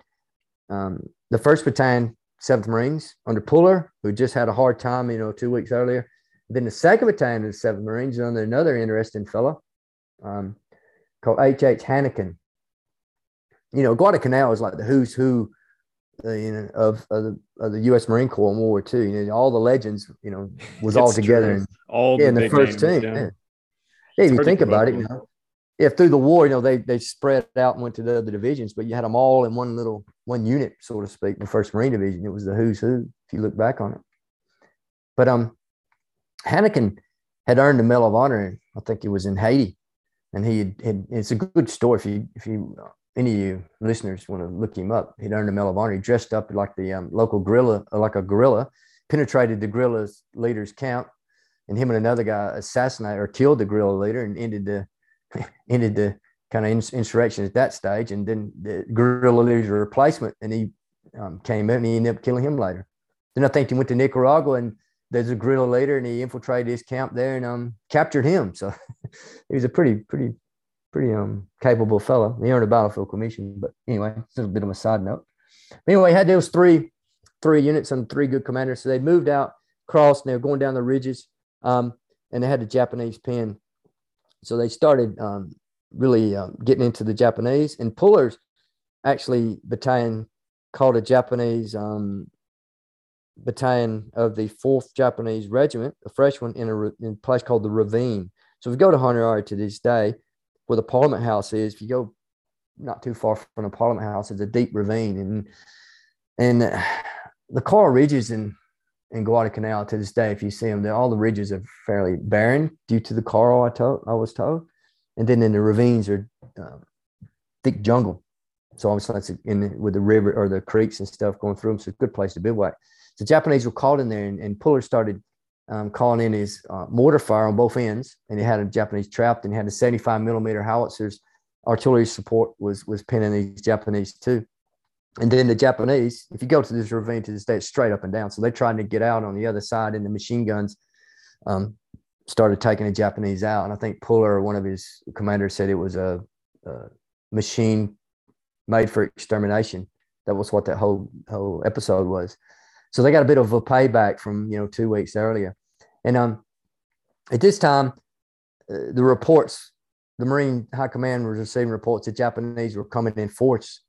um, the first battalion, seventh Marines under Puller, who just had a hard time, you know, two weeks earlier. Then the second battalion of the seventh Marines under another interesting fellow um, called H. H. Hanneken. You know, Guadalcanal is like the who's who, uh, you know, of, of, the, of the U.S. Marine Corps in World War II. You know, all the legends, you know, was all together. In, all yeah, in the first names, team. Yeah. Yeah. yeah if you think about it, you know, if through the war, you know, they they spread out and went to the other divisions, but you had them all in one little one unit, so to speak, the First Marine Division. It was the who's who, if you look back on it. But um, Hanneken had earned the Medal of Honor. I think it was in Haiti, and he had, had it's a good story. If you if you uh, any of you listeners want to look him up, he'd earned the Medal of Honor. He dressed up like the um, local guerrilla, like a guerrilla, penetrated the guerrilla's leader's camp, and him and another guy assassinated or killed the guerrilla leader and ended the ended the kind of insurrection at that stage. And then the guerrilla leader's replacement, and he um, came in and he ended up killing him later. Then I think he went to Nicaragua and there's a guerrilla leader and he infiltrated his camp there and um, captured him. So he was a pretty, pretty, pretty um, capable fellow. He earned a battlefield commission. But anyway, it's a bit of a side note. But anyway, he had those three, three units and three good commanders. So they moved out, crossed, and they were going down the ridges Um, and they had the Japanese pen. So they started um, really um, getting into the Japanese. And Puller's actually battalion called a Japanese um, battalion of the 4th Japanese Regiment, a fresh one in a, in a place called the Ravine. So if you go to Honiara to this day, where the Parliament House is, if you go not too far from the Parliament House, it's a deep ravine. And and the coral ridges in in Guadalcanal to this day, if you see them, all the ridges are fairly barren due to the coral. I told I was told, and then in the ravines are uh, thick jungle. So obviously it's in with the river or the creeks and stuff going through them. So it's a good place to bivouac. The Japanese were called in there, and, and Puller started um, calling in his uh, mortar fire on both ends, and he had a Japanese trapped, and he had a 75 millimeter howitzers. Artillery support was was pinning these Japanese too. And then the Japanese, if you go to this ravine to this day, it's straight up and down. So they're trying to get out on the other side, and the machine guns um, started taking the Japanese out. And I think Puller, one of his commanders, said it was a, a machine made for extermination. That was what that whole whole episode was. So they got a bit of a payback from you know two weeks earlier. And um, at this time, uh, the reports, the Marine High Command was receiving reports that Japanese were coming in force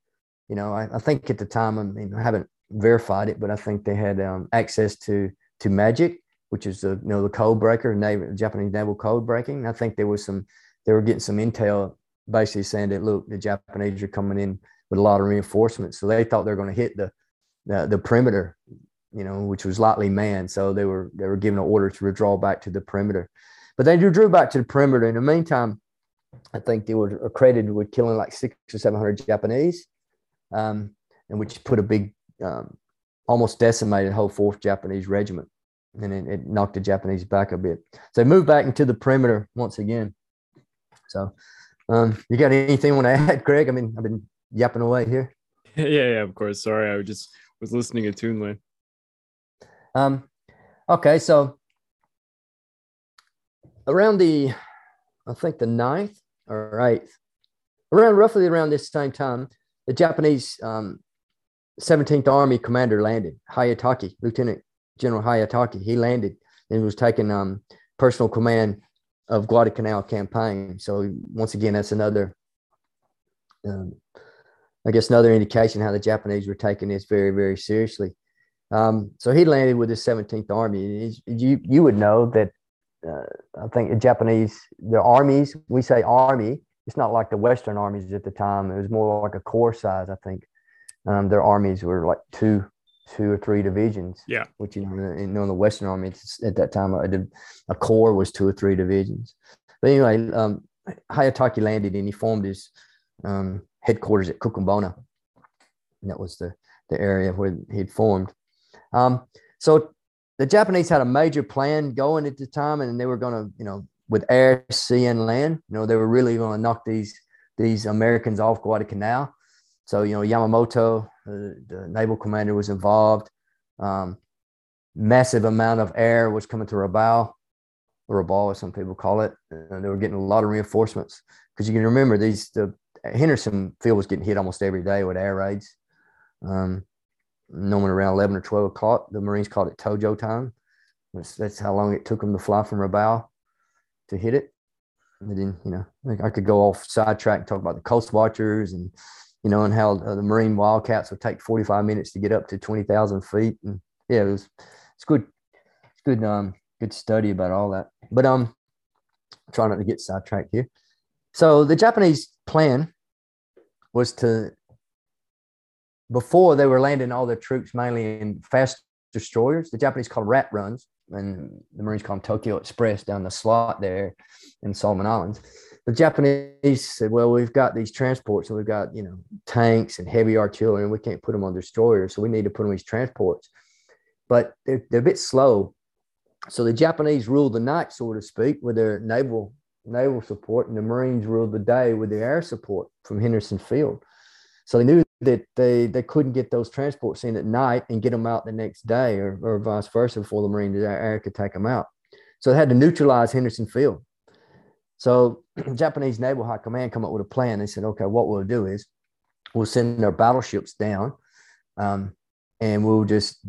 you know, I, I, think at the time, I mean, I haven't verified it, but I think they had um, access to to magic, which is the you know the code breaker, naval, Japanese naval code breaking. I think there was some they were getting some intel, basically saying that look, the Japanese are coming in with a lot of reinforcements, so they thought they're going to hit the, the the perimeter, you know, which was lightly manned. So they were they were given an order to withdraw back to the perimeter, but they drew back to the perimeter. In the meantime, I think they were accredited with killing like six or seven hundred Japanese um, and which put a big, um, almost decimated whole fourth Japanese regiment, and it, it, knocked the Japanese back a bit. So moved back into the perimeter once again. So, um, you got anything you want to add, Greg? I mean, I've been yapping away here. yeah, yeah, of course. Sorry, I just was listening to Toonland. Um, okay, so around the, I think the ninth or eighth, around roughly around this same time, the Japanese um, 17th Army commander landed, Hyakutake, Lieutenant General Hyakutake. He landed and was taking um, personal command of Guadalcanal campaign. So once again, that's another, um, I guess, another indication how the Japanese were taking this very, very seriously. Um, so he landed with the 17th Army. You you would know that uh, I think the Japanese, the armies, we say army, it's not like the Western armies at the time. It was more like a corps size, I think. Um, their armies were like two, two or three divisions. Yeah. Which you know, in, in the Western army at that time, a, a corps was two or three divisions. But anyway, um, Hyakutake landed and he formed his um, headquarters at Kokumbona. And that was the the area where he'd formed. Um, so the Japanese had a major plan going at the time, and they were going to, you know, with air, sea, and land. You know, they were really going to knock these these Americans off Guadalcanal. So you know, Yamamoto, uh, the naval commander, was involved. Um, massive amount of air was coming to Rabaul, or Rabaul, as some people call it, and they were getting a lot of reinforcements because you can remember these the Henderson Field was getting hit almost every day with air raids. Um, normally around 11 or 12 o'clock, the Marines called it Tojo time. That's, that's how long it took them to fly from Rabaul to hit it. And then, you know, like I could go off sidetrack and talk about the coast watchers and, you know, and how uh, the Marine Wildcats would take 45 minutes to get up to 20,000 feet. And yeah, it was, it's good. It's good, um, good study about all that. But, um, try not to get sidetracked here. So the Japanese plan was to, before they were landing all their troops mainly in fast destroyers, the Japanese called rat runs and the Marines call them Tokyo Express down the slot there in Solomon Islands. The Japanese said, "Well, we've got these transports, and we've got you know tanks and heavy artillery, and we can't put them on destroyers, so we need to put them on these transports." But they're, they're a bit slow, so the Japanese ruled the night, so to speak, with their naval naval support, and the Marines ruled the day with their air support from Henderson Field. So they knew that they they couldn't get those transports in at night and get them out the next day, or, or vice versa, before the Marine air could take them out. So they had to neutralize Henderson Field. So Japanese Naval High Command come up with a plan. They said, okay, what we'll do is we'll send our battleships down, um, and we'll just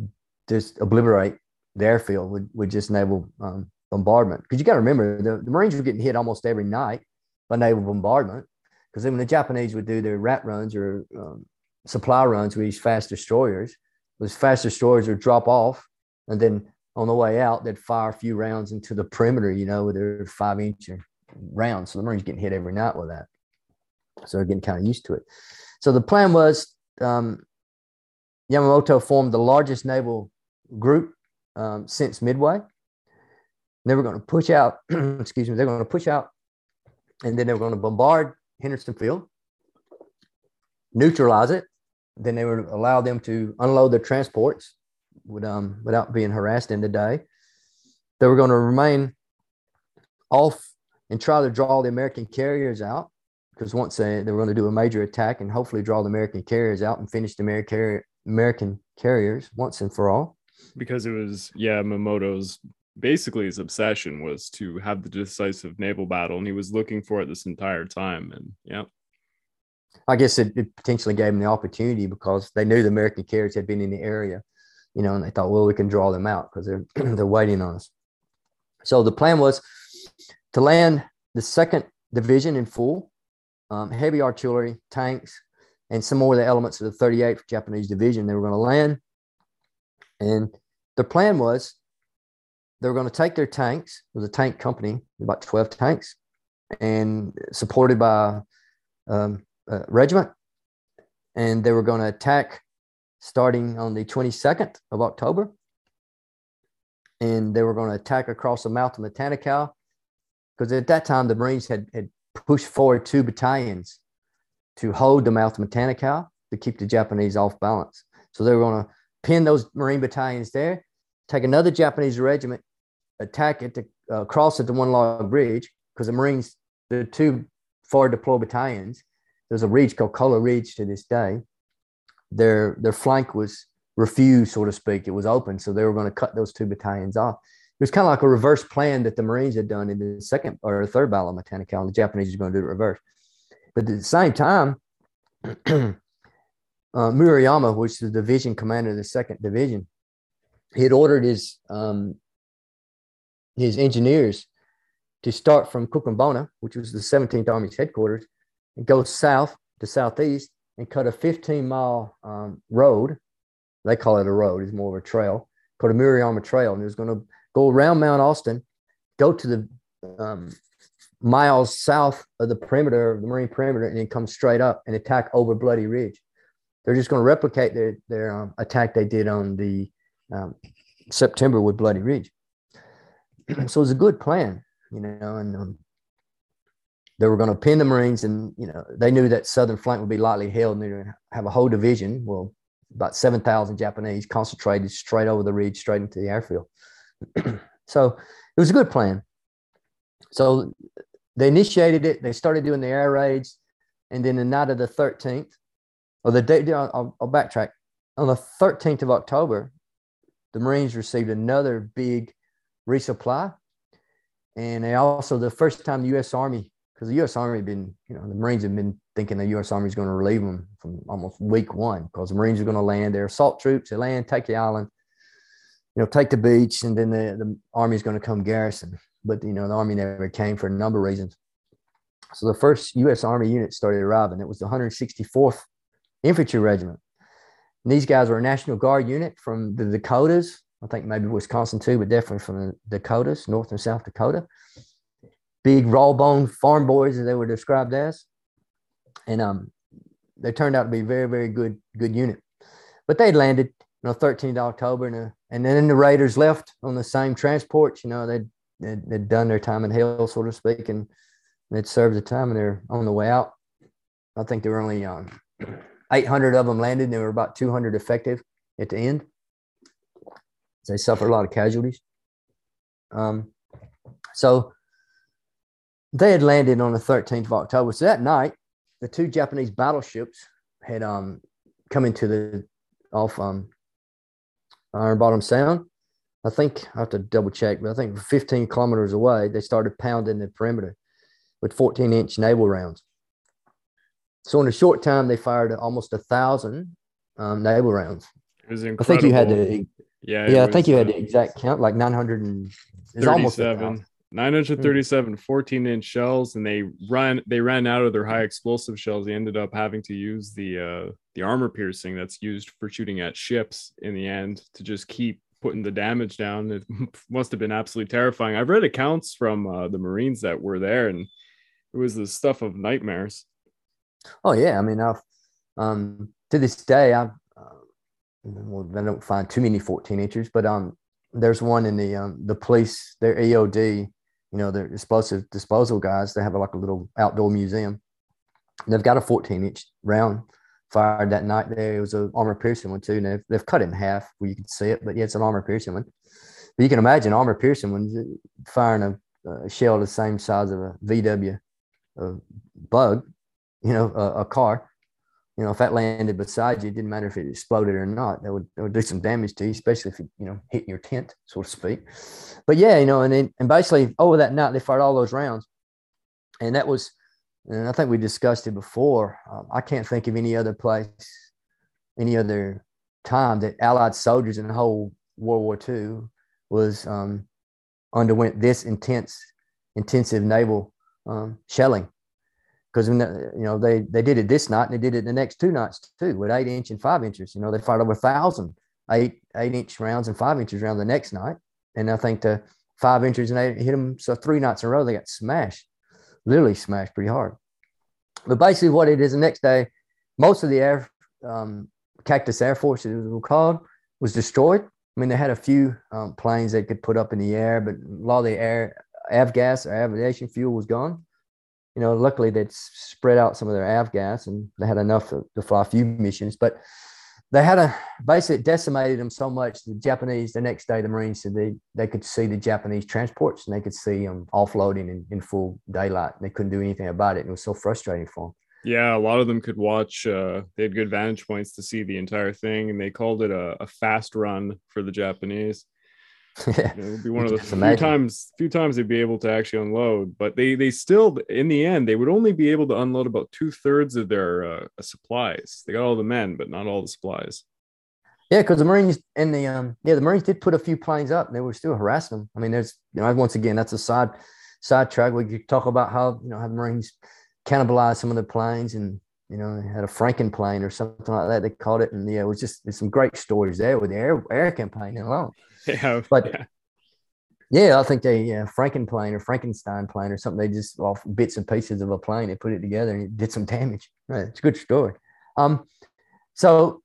just obliterate the airfield with, with just naval um, bombardment. Because you got to remember, the, the Marines were getting hit almost every night by naval bombardment. Because when the Japanese would do their rat runs or um, supply runs with these fast destroyers, those fast destroyers would drop off, and then on the way out, they'd fire a few rounds into the perimeter, you know, with their five inch rounds. So the Marines getting hit every night with that. So they're getting kind of used to it. So the plan was um, Yamamoto formed the largest naval group um, since Midway. They were going to push out, excuse me, they're going to push out, and then they were going to bombard Henderson Field, neutralize it. Then they would allow them to unload their transports with, um, without being harassed in the day. They were going to remain off and try to draw the American carriers out because once they, they were going to do a major attack and hopefully draw the American carriers out and finish the American American carriers once and for all. Because it was yeah, Yamamoto's basically his obsession was to have the decisive naval battle, and he was looking for it this entire time. And yeah, I guess it, it potentially gave him the opportunity because they knew the American carriers had been in the area, you know, and they thought, well, we can draw them out because they're they're waiting on us. So the plan was to land the second division in full, um, heavy artillery, tanks, and some more of the elements of the 38th Japanese Division. They were going to land, and the plan was they were going to take their tanks. It was a tank company, about 12 tanks, and supported by um, a regiment, and they were going to attack starting on the 22nd of October. And they were going to attack across the mouth of Matanikau because at that time the Marines had, had pushed forward two battalions to hold the mouth of Matanikau to keep the Japanese off balance. So they were going to pin those Marine battalions there, take another Japanese regiment, attack it to uh, cross at the one log bridge because the Marines, the two forward deployed battalions, there's a ridge called Kola Ridge to this day. Their their flank was refused, so to speak. It was open, so they were going to cut those two battalions off it was kind of like a reverse plan that the Marines had done in the second or third battle of Matanikau. The Japanese were going to do the reverse. But at the same time, uh, Maruyama, which is the division commander of the second division, he had ordered his um, his engineers to start from Kokumbona, which was the 17th Army's headquarters, and go south to southeast and cut a 15 mile um, road. They call it a road; it's more of a trail called a Maruyama Trail, and it was going to go around Mount Austin, go to the um, miles south of the perimeter, of the Marine perimeter, and then come straight up and attack over Bloody Ridge. They're just going to replicate their their um, attack they did on the um, September with Bloody Ridge. so it was a good plan, you know, and um, they were going to pin the Marines, and you know they knew that southern flank would be lightly held, and they would have a whole division, well, about seven thousand Japanese concentrated straight over the ridge, straight into the airfield. so it was a good plan. So they initiated it. They started doing the air raids, and then the night of the 13th, or the day, I'll, I'll backtrack. On the 13th of October, the Marines received another big resupply, and they also the first time the U.S. Army, because the U.S. Army been, you know, the Marines have been thinking the U.S. Army is going to relieve them from almost week one because the Marines are going to land. They're assault troops. They land, take the island, you know, take the beach, and then the, the army is going to come garrison. But you know, the army never came for a number of reasons. So the first U.S. Army unit started arriving. It was the 164th Infantry Regiment. And these guys were a National Guard unit from the Dakotas. I think maybe Wisconsin too, but definitely from the Dakotas, North and South Dakota. Big raw bone farm boys, as they were described as, and um, they turned out to be very, very good, good unit. But they landed you know, 13th October, and, uh, and then the Raiders left on the same transport. You know, they'd, they'd, they'd done their time in hell, so to speak, and they'd served the time, and they're on the way out. I think there were only um, 800 of them landed, and there were about 200 effective at the end. They suffered a lot of casualties. Um, so they had landed on the 13th of October. So that night, the two Japanese battleships had um, come into the off um, Iron Bottom Sound. I think I have to double check, but I think 15 kilometers away, they started pounding the perimeter with 14 inch naval rounds. So in a short time, they fired almost a thousand um, naval rounds. It was incredible. I think you had the yeah yeah. I think you had the exact count, like 900 and It's almost a 37 thousand. 937 14 inch shells and they ran they ran out of their high explosive shells they ended up having to use the uh the armor piercing that's used for shooting at ships in the end to just keep putting the damage down it must have been absolutely terrifying i've read accounts from uh, the marines that were there and it was the stuff of nightmares Oh yeah, I mean, I've um, to this day, I uh, well, I don't find too many 14 inches, but um, there's one in the um, the police, their EOD, you know, their explosive disposal guys. They have like a little outdoor museum. They've got a 14 inch round fired that night. There it was an armor piercing one too, and they've, they've cut it in half where you can see it. But yeah, it's an armor piercing one. But you can imagine armor piercing one firing a, a shell the same size of a VW a bug you know, a, a, car. You know, if that landed beside you, it didn't matter if it exploded or not. That would, that would do some damage to you, especially if it, you know, hit your tent, so to speak. But yeah, you know, and then, and basically over that night, they fired all those rounds. And that was, and I think we discussed it before. Um, I can't think of any other place, any other time that Allied soldiers in the whole World War II was um, underwent this intense, intensive naval um, shelling because you know they they did it this night and they did it the next two nights too with eight inch and five inches. You know they fired over a thousand eight eight inch rounds and five inches round the next night, and I think the five inches and eight hit them so three nights in a row they got smashed, literally smashed pretty hard. But basically, what it is the next day, most of the air um, Cactus Air Force, as it was called, was destroyed. I mean, they had a few um, planes they could put up in the air, but a lot of the air avgas or aviation fuel was gone you know, luckily they'd spread out some of their avgas and they had enough to, to fly a few missions, but they had a basically decimated them so much. The Japanese, the next day, the Marines said they, they could see the Japanese transports and they could see them offloading in, in full daylight. They couldn't do anything about it. And it was so frustrating for them. Yeah, a lot of them could watch. Uh, they had good vantage points to see the entire thing, and they called it a, a fast run for the Japanese. yeah. it would be one of the few imagine. times few times they'd be able to actually unload but they they still in the end they would only be able to unload about two-thirds of their uh, supplies they got all the men but not all the supplies yeah because the marines and the um yeah the marines did put a few planes up they were still harassing them i mean there's you know once again that's a side side track we could talk about how you know how the marines cannibalized some of the planes and you know, had a Franken plane or something like that. They called it, and yeah, it was just there's some great stories there with the air air campaign alone. Yeah, but yeah. yeah, I think they yeah Franken plane or Frankenstein plane or something. They just off bits and pieces of a plane, they put it together and it did some damage. Right, it's a good story. Um, so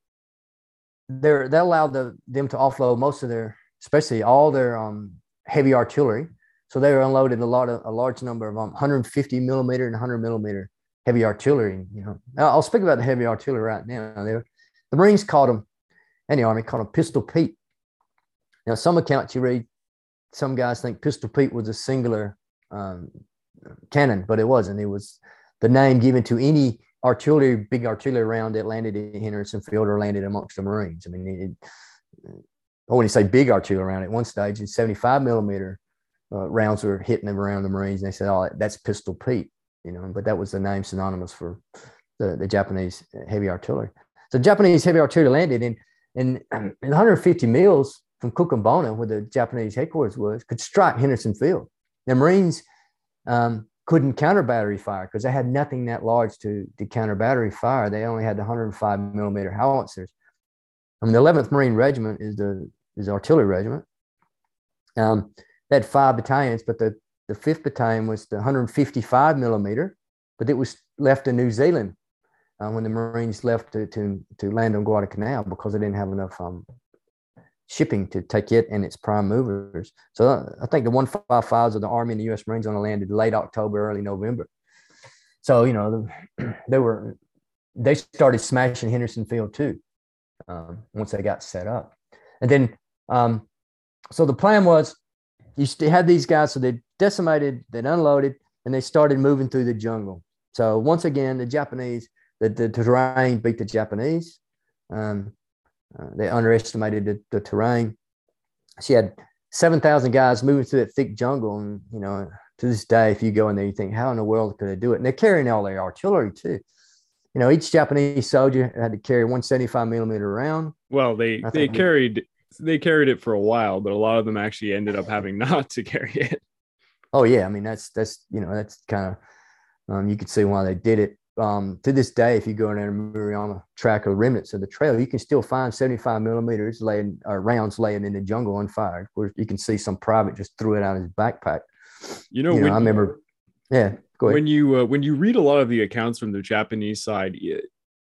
they they allowed the, them to offload most of their, especially all their um heavy artillery. So they were unloaded a lot of a large number of um, 150 millimeter and 100 millimeter heavy artillery. You know, I'll speak about the heavy artillery right now. They the Marines called them, and the Army called them Pistol Pete. Now, some accounts you read, some guys think Pistol Pete was a singular um, cannon, but it wasn't. It was the name given to any artillery, big artillery round that landed in Henderson Field or landed amongst the Marines. I mean, it, when you say big artillery round, at one stage, in 75 millimeter uh, rounds were hitting them around the Marines. And they said, oh, that's Pistol Pete you know, but that was the name synonymous for the, the Japanese heavy artillery. So Japanese heavy artillery landed in, in, in 150 miles from Kokumbona, where the Japanese headquarters was, could strike Henderson Field. The Marines um, couldn't counter battery fire because they had nothing that large to, to counter battery fire. They only had the 105 millimeter howitzers. I mean, the 11th Marine Regiment is the is the artillery regiment. Um, they had five battalions, but the the fifth battalion was the 155 millimeter, but it was left in New Zealand uh, when the Marines left to, to, to land on Guadalcanal because they didn't have enough um, shipping to take it and its prime movers. So uh, I think the 155s of the Army and the U.S. Marines only landed late October, early November. So, you know, they were, they started smashing Henderson Field too um, once they got set up. And then, um, so the plan was you had these guys, so they decimated, then unloaded, and they started moving through the jungle. So once again, the Japanese, the, the terrain beat the Japanese. Um, uh, they underestimated the, the terrain. She had 7,000 guys moving through that thick jungle. And, you know, to this day, if you go in there, you think, how in the world could they do it? And they're carrying all their artillery too. You know, each Japanese soldier had to carry 175 millimeter round. Well, they they carried they carried it for a while, but a lot of them actually ended up having not to carry it. Oh yeah, I mean that's that's you know that's kind of um, you could see why they did it. Um, to this day, if you go down the Maruyama track or remnants of the trail, you can still find 75 millimeters laying or rounds laying in the jungle unfired. Where you can see some private just threw it out of his backpack. You know, you know I remember. Yeah, go ahead. When you uh, when you read a lot of the accounts from the Japanese side,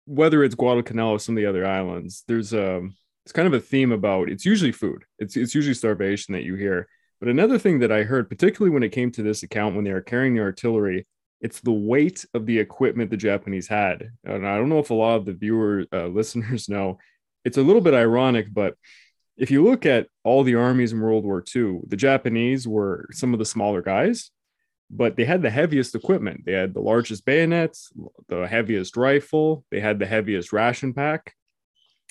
whether it's Guadalcanal or some of the other islands, there's um it's kind of a theme about it's usually food. It's it's usually starvation that you hear. But another thing that I heard, particularly when it came to this account when they were carrying the artillery, it's the weight of the equipment the Japanese had. And I don't know if a lot of the viewer uh, listeners know. It's a little bit ironic, but if you look at all the armies in World War II, the Japanese were some of the smaller guys, but they had the heaviest equipment. They had the largest bayonets, the heaviest rifle, they had the heaviest ration pack.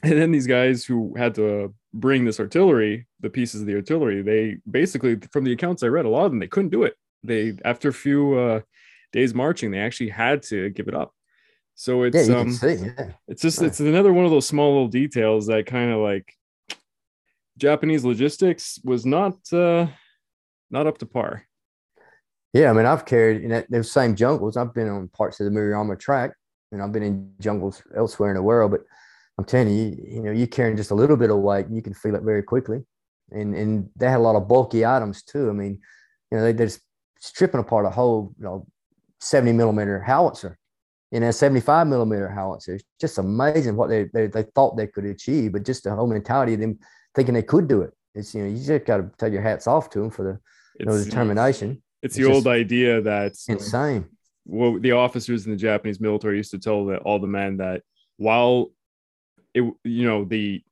And then these guys who had to bring this artillery, the pieces of the artillery, they basically, from the accounts I read, a lot of them, they couldn't do it. They, after a few uh, days marching, they actually had to give it up. So it's, yeah, um, see, yeah. it's just, it's another one of those small little details that kind of like Japanese logistics was not, uh, not up to par. Yeah, I mean, I've carried in that, those same jungles. I've been on parts of the Maruyama track, and I've been in jungles elsewhere in the world. But I'm telling you, you know, you're carrying just a little bit of weight, and you can feel it very quickly. And and they had a lot of bulky items too. I mean, you know, they, they're just stripping apart a whole, you know, 70 millimeter howitzer, you know, 75 millimeter howitzer. It's just amazing what they, they they thought they could achieve, but just the whole mentality of them thinking they could do it. It's you know, you just got to take your hats off to them for the you know, determination. It's, the old idea that insane. Well, the officers in the Japanese military used to tell the, all the men that while it, you know, the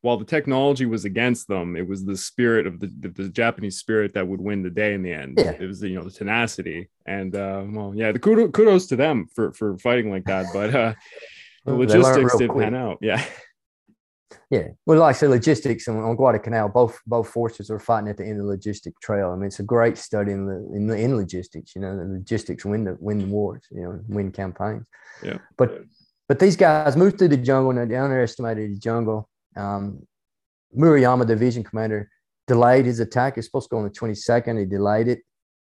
while the technology was against them, it was the spirit of the, the, the, Japanese spirit that would win the day in the end. Yeah. It was the, you know the tenacity and uh, well, yeah, the kudos, kudos to them for for fighting like that. But uh, the logistics didn't pan out. Yeah. Yeah, well, like I said, logistics on, on Guadalcanal, both both forces are fighting at the end of the logistic trail. I mean, it's a great study in the in the in logistics. You know, the logistics win the win the wars. You know, win campaigns. Yeah, but but these guys moved through the jungle and they underestimated the jungle. Um, Maruyama, division commander, delayed his attack. It's supposed to go on the 22nd. He delayed it,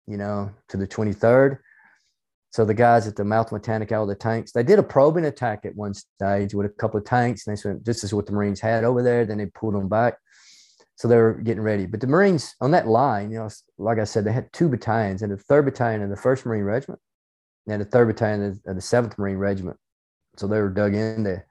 you know, to the 23rd. So the guys at the Mouth Mechanic out of the tanks, they did a probing attack at one stage with a couple of tanks. And they said, this is what the Marines had over there. Then they pulled them back. So they were getting ready. But the Marines on that line, you know, like I said, they had two battalions and the third battalion of the first Marine Regiment and the third battalion of the seventh Marine Regiment. So they were dug in there.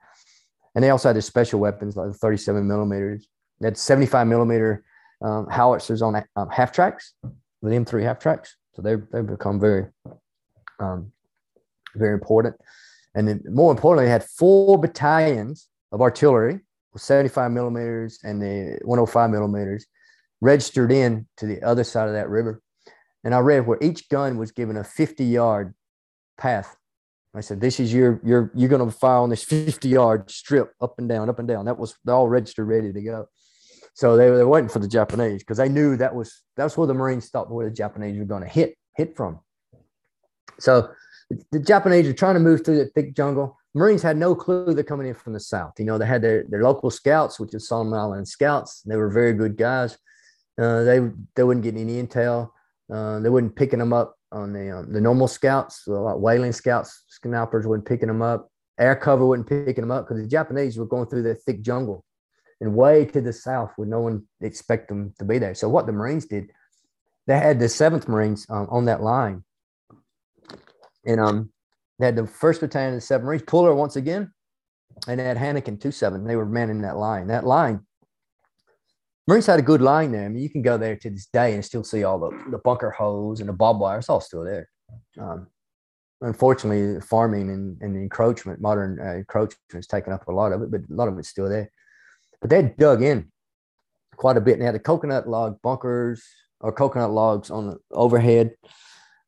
And they also had their special weapons like the 37 millimeters. They had 75 millimeter um, howitzers on um, half tracks, the M3 half tracks. So they, they've become very um, very important. And then more importantly, they had four battalions of artillery with 75 millimeters and the 105 millimeters registered in to the other side of that river. And I read where each gun was given a 50 yard path. I said, this is your, your, you're going to fire on this 50 yard strip up and down, up and down. That was they're all registered, ready to go. So they, they were waiting for the Japanese because they knew that was, that's where the Marines thought where the Japanese were going to hit, hit from. So the Japanese are trying to move through the thick jungle. Marines had no clue they're coming in from the south. You know, they had their, their local scouts, which is Solomon Island Scouts. They were very good guys. Uh, they they wouldn't get any intel. Uh, they wouldn't picking them up on the um, the normal scouts, like whaling scouts, snipers wouldn't picking them up. Air cover wasn't picking them up because the Japanese were going through the thick jungle and way to the south where no one expect them to be there. So what the Marines did, they had the Seventh Marines um, on that line and um, they had the first battalion of the seven Marines, Puller once again, and they had Hanneken two seven. They were manning that line. That line, Marines had a good line there. I mean, you can go there to this day and still see all the, the bunker holes and the barbed wire. It's all still there. Um, unfortunately, farming and, and encroachment, modern uh, encroachment has taken up a lot of it, but a lot of it's still there. But they dug in quite a bit and they had the coconut log bunkers or coconut logs on the overhead.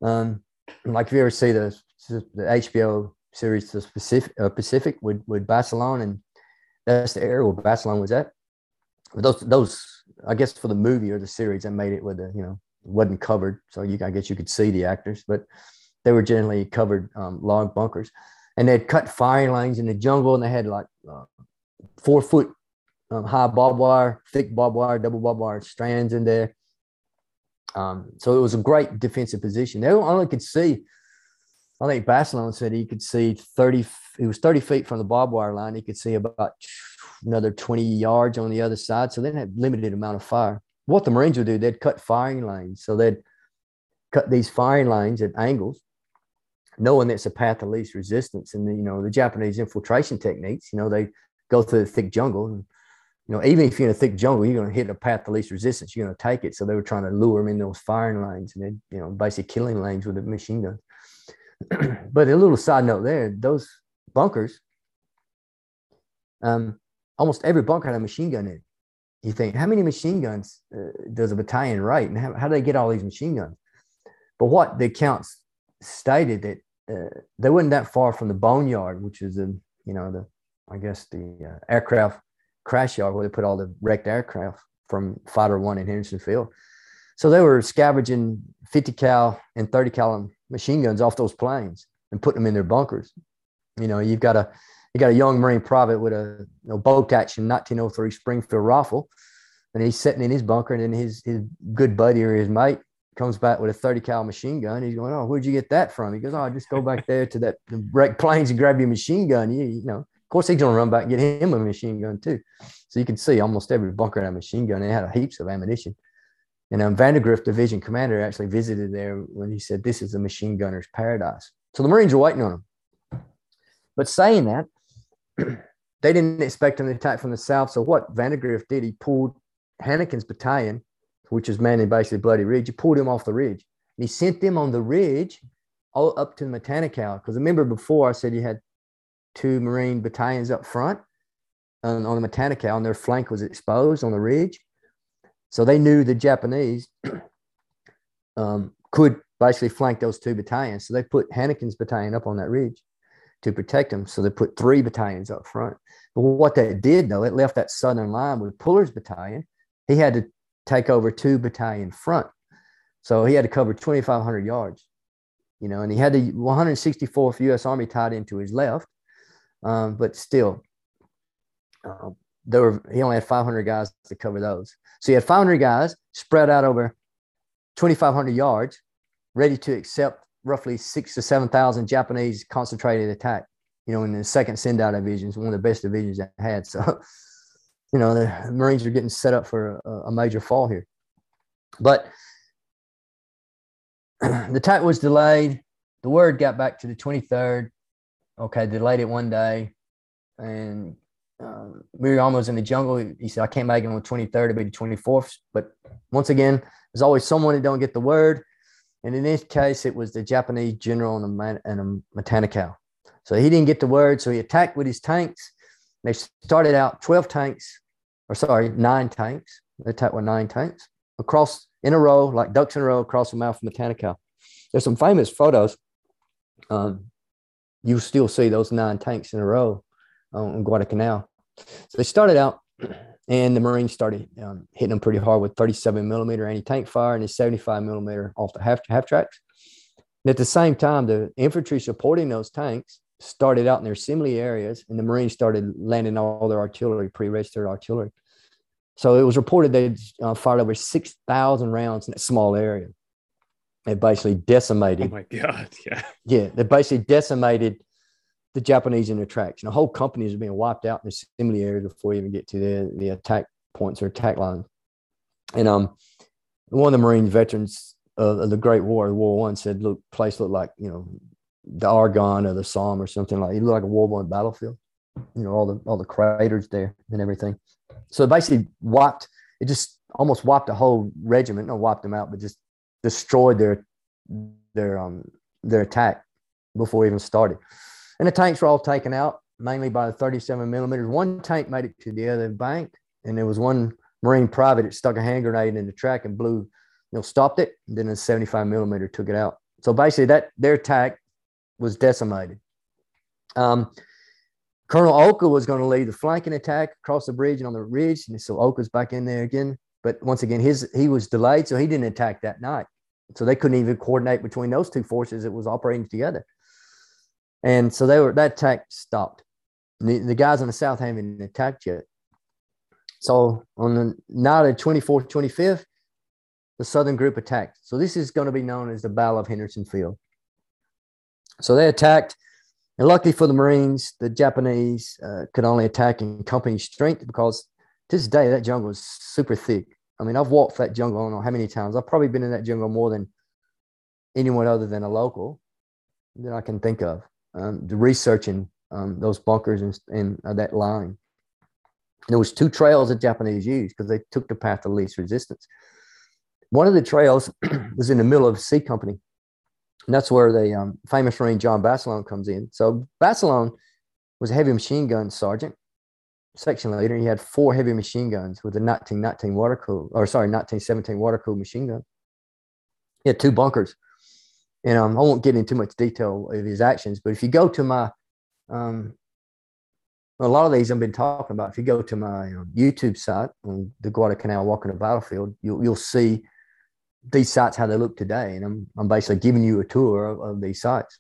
Um, like if you ever see the the HBO series the Pacific uh, Pacific with with Basilone and that's the area where Basilone was at. Those those I guess for the movie or the series that made it with the you know wasn't covered, so you I guess you could see the actors, but they were generally covered um, log bunkers, and they'd cut firing lines in the jungle, and they had like uh, four foot um, high barbed wire, thick barbed wire, double barbed wire strands in there. Um, so it was a great defensive position. They only could see, I think Basilone said he could see 30, it was 30 feet from the barbed wire line. He could see about another 20 yards on the other side. So they had limited amount of fire. What the Marines would do, they'd cut firing lines. So they'd cut these firing lines at angles, knowing that's a path of least resistance. And, you know, the Japanese infiltration techniques, you know, they go through the thick jungle and you know, even if you're in a thick jungle, you're going to hit a path of least resistance. You're going to take it. So they were trying to lure them in those firing lines and then, you know, basically killing lanes with a machine gun. but a little side note there, those bunkers, um, almost every bunker had a machine gun in it. You think, how many machine guns uh, does a battalion write? And how, how do they get all these machine guns? But what the accounts stated that uh, they weren't that far from the boneyard, which is the, you know, the, I guess the uh, aircraft crash yard where they put all the wrecked aircraft from Fighter One in Henderson Field. So they were scavenging 50 cal and 30 cal machine guns off those planes and putting them in their bunkers. You know, you've got a you got a young Marine private with a you know, bolt action 1903 Springfield rifle, and he's sitting in his bunker, and then his his good buddy or his mate comes back with a 30 cal machine gun. He's going, Oh, where'd you get that from? He goes, Oh, I just go back there to that wrecked planes and grab your machine gun. You, you know, of course, he's going to run back and get him a machine gun too. So you can see almost every bunker had a machine gun. They had heaps of ammunition. And um, Vandegrift division commander actually visited there when he said, This is a machine gunner's paradise. So the Marines are waiting on him. But saying that, they didn't expect an attack from the south. So what Vandegrift did, he pulled Hanneken's battalion, which is manning basically Bloody Ridge, he pulled him off the ridge. And he sent them on the ridge all up to the Matanikau. Because remember before I said you had two Marine battalions up front on, on the Matanikau, and their flank was exposed on the ridge. So they knew the Japanese um, could basically flank those two battalions. So they put Hanneken's battalion up on that ridge to protect them. So they put three battalions up front. But what that did, though, it left that southern line with Puller's battalion. He had to take over two battalion front. So he had to cover 2,500 yards, you know, and he had the 164th U.S. Army tied into his left. Um, but still, uh, there were he only had 500 guys to cover those. So he had 500 guys spread out over 2,500 yards, ready to accept roughly six to 7,000 Japanese concentrated attack. You know, in the second Sendai division, one of the best divisions I had. So, you know, the Marines are getting set up for a, a major fall here. But the attack was delayed. The word got back to the 23rd okay, delayed it one day. And um, we were almost in the jungle. He said, I can't make it on the 23rd, it'll be the 24th. But once again, there's always someone that don't get the word. And in this case, it was the Japanese general and a, in a Matanikau. So he didn't get the word. So he attacked with his tanks. They started out 12 tanks, or sorry, nine tanks. They attacked with nine tanks across in a row, like ducks in a row across the mouth of Matanikau. There's some famous photos. Um, you still see those nine tanks in a row on Guadalcanal. So they started out, and the Marines started um, hitting them pretty hard with 37 millimeter anti tank fire and a 75 millimeter off the half, half tracks. And at the same time, the infantry supporting those tanks started out in their assembly areas, and the Marines started landing all their artillery, pre registered artillery. So it was reported they uh, fired over 6,000 rounds in a small area. It basically decimated. Oh my god! Yeah. Yeah, they basically decimated the Japanese in know, whole companies are being wiped out in the assembly area before you even get to the the attack points or attack line. And um, one of the Marine veterans of the Great War, World War One, said, "Look, place looked like you know the Argonne or the Somme or something like. It looked like a World war one battlefield. You know, all the all the craters there and everything. So basically wiped. It just almost wiped a whole regiment. Not wiped them out, but just destroyed their their um their attack before even started. And the tanks were all taken out mainly by the 37 millimeters. One tank made it to the other bank, and there was one Marine private that stuck a hand grenade in the track and blew, you know, stopped it. And then a 75 millimeter took it out. So basically, that their attack was decimated. Um, Colonel Oka was going to lead the flanking attack across the bridge and on the ridge, and so Oka's back in there again. But once again, his he was delayed, so he didn't attack that night. So they couldn't even coordinate between those two forces that was operating together. And so they were that attack stopped. The, the guys on the south haven't attacked yet. So on the night of 24th, 25th, the Southern group attacked. So this is going to be known as the Battle of Henderson Field. So they attacked, and luckily for the Marines, the Japanese uh, could only attack in company strength because to this day that jungle is super thick. I mean, I've walked that jungle I don't know how many times. I've probably been in that jungle more than anyone other than a local that I can think of. Um, researching um, those bunkers and, uh, that line. There was two trails that Japanese used because they took the path of least resistance. One of the trails was in the middle of C Company. And that's where the um, famous Marine John Basilone comes in. So Basilone was a heavy machine gun sergeant, section leader. He had four heavy machine guns with a 1919 water cool, or sorry, 1917 water cooled machine gun. He had two bunkers. And um, I won't get into too much detail of his actions, but if you go to my um, a lot of these I've been talking about. If you go to my um, YouTube site on the Guadalcanal Walking the Battlefield, you'll, you'll see these sites how they look today. And I'm, I'm basically giving you a tour of, of these sites.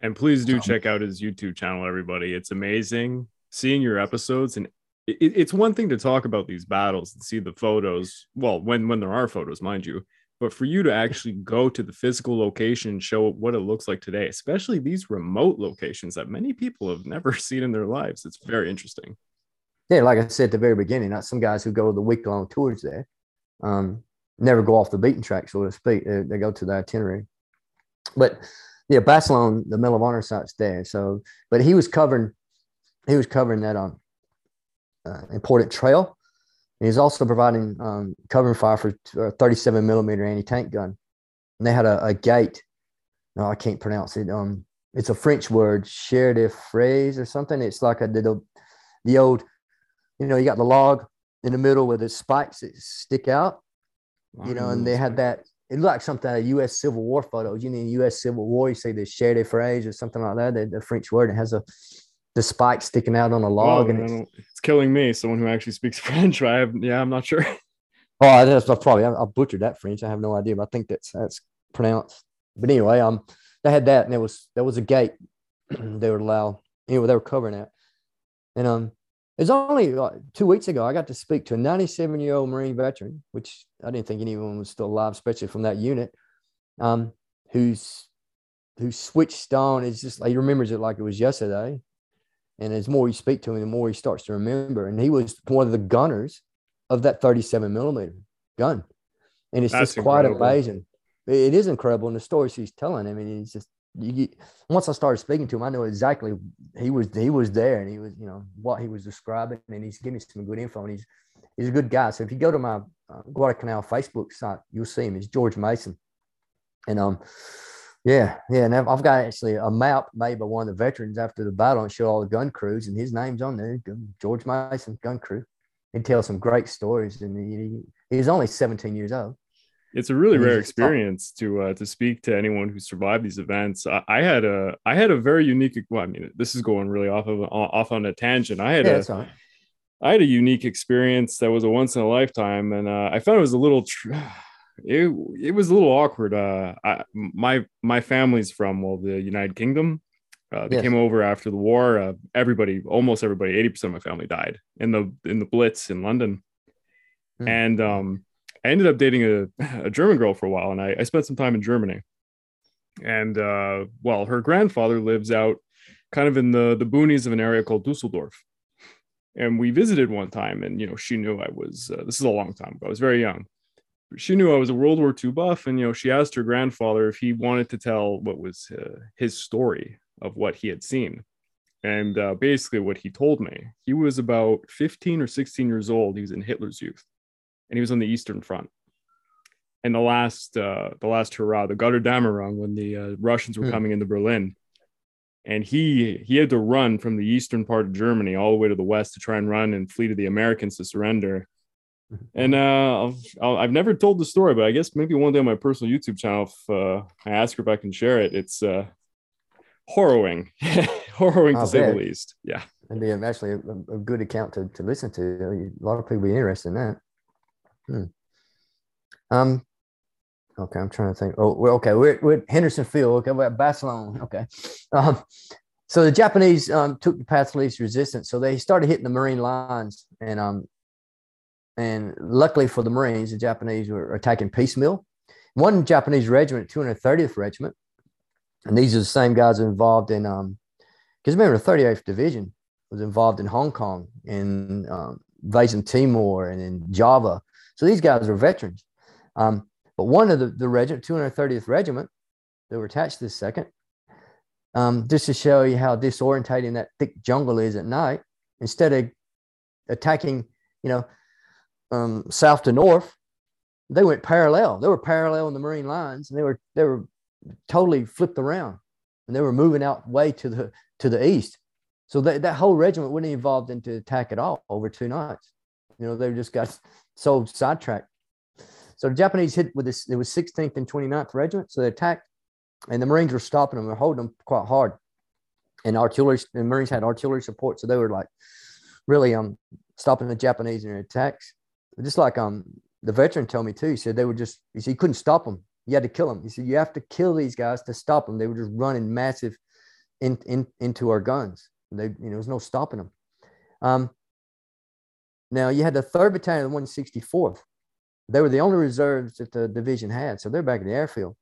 And please do so, check out his YouTube channel, everybody. It's amazing seeing your episodes. And it, it's one thing to talk about these battles and see the photos. Well, when when there are photos, mind you, but for you to actually go to the physical location and show what it looks like today especially these remote locations that many people have never seen in their lives it's very interesting. Yeah like i said at the very beginning not some guys who go the week long tours there um, never go off the beaten track so to speak. They, they go to the itinerary. But yeah basilone the medal of honor site's there so but he was covering he was covering that on um, uh, important trail and he's also providing um, covering fire for a 37 millimeter anti tank gun. And they had a, a gate. No, I can't pronounce it. Um, it's a French word, chair de phrase or something. It's like a the, the old, you know, you got the log in the middle with the spikes that stick out, you know, and they had that. It looked like something of U.S. Civil War photos. You know, in U.S. Civil War, you say the chair de phrase or something like that. The, the French word. It has a the spike sticking out on a log, well, and it's, it's, killing me. Someone who actually speaks French. I have, yeah, I'm not sure. Oh, that's probably I, I butchered that French. I have no idea, but I think that's that's pronounced. But anyway, um, they had that, and there was there was a gate they would allow. Anyway, they were covering that, and um, it was only like two weeks ago I got to speak to a 97 year old Marine veteran, which I didn't think anyone was still alive, especially from that unit, um, who's who switched on. It's just like he remembers it like it was yesterday. And as more you speak to him, the more he starts to remember. And he was one of the gunners of that 37 millimeter gun. And it's That's just quite incredible. amazing. It is incredible. And the stories he's telling, I mean, he's just, you, get once I started speaking to him, I know exactly he was he was there and he was you know what he was describing and he's giving me some good info and he's he's a good guy. So if you go to my uh, Guadalcanal Facebook site, you'll see him. It's George Mason, and um yeah, yeah, and I've got actually a map made by one of the veterans after the battle and show all the gun crews, and his name's on there, George Mason Gun Crew. He tells some great stories, and he, he's only 17 years old. It's a really rare experience to uh, to speak to anyone who survived these events. I, I, had a I had a very unique. Well, I mean, this is going really off of off on a tangent. I had yeah, a I had a unique experience that was a once in a lifetime, and uh, I found it was a little. Tr- it it was a little awkward. Uh, I, my my family's from well the United Kingdom. Uh, they yes. came over after the war. Uh, everybody, almost everybody, eighty percent of my family died in the in the Blitz in London, mm. and um, I ended up dating a, a German girl for a while, and I, I spent some time in Germany. And uh, well, her grandfather lives out kind of in the the boonies of an area called Dusseldorf, and we visited one time, and you know she knew I was. Uh, this is a long time ago. I was very young she knew I was a World War II buff, and you know, she asked her grandfather if he wanted to tell what was uh, his story of what he had seen. And uh, basically, what he told me, he was about 15 or 16 years old. He was in Hitler's youth, and he was on the Eastern Front. And the last, uh, the last hurrah, the Götterdämmerung, when the uh, Russians were mm. coming into Berlin, and he he had to run from the eastern part of Germany all the way to the west to try and run and flee to the Americans to surrender and uh, i have never told the story, but I guess maybe one day on my personal YouTube channel, if uh, I ask her if I can share it, it's uh, harrowing, harrowing to say the least. Yeah, and be actually a, a, good account to, to listen to. A lot of people be interested in that. Hmm. Um. Okay, I'm trying to think. Oh, well, okay, we're, we're at Henderson Field. Okay, we're at Basilone. Okay. Um, so the Japanese um, took the path of least resistance. So they started hitting the Marine lines, and um, And luckily for the Marines, the Japanese were attacking piecemeal. One Japanese regiment, 230th Regiment, and these are the same guys involved in, um, because remember, the 38th Division was involved in Hong Kong, in um, invasion Timor, and in Java. So these guys were veterans. Um, but one of the, the regiment, 230th Regiment, they were attached to the second, um, just to show you how disorientating that thick jungle is at night. Instead of attacking, you know, um, south to north, they went parallel. They were parallel in the Marine lines, and they were they were totally flipped around, and they were moving out way to the to the east. So that, that whole regiment wouldn't evolved into attack at all over two nights. You know, they just got so sidetracked. So the Japanese hit with this, it was 16th and 29th Regiment. So they attacked, and the Marines were stopping them. They're holding them quite hard. And artillery, the Marines had artillery support. So they were like really um stopping the Japanese in their attacks. Just like um the veteran told me too, he said they were just, he said, you couldn't stop them. You had to kill them. He said, you have to kill these guys to stop them. They were just running massive in, in, into our guns. They, you know, there was no stopping them. Um, now you had the third battalion of the 164th. They were the only reserves that the division had. So they're back in the airfield.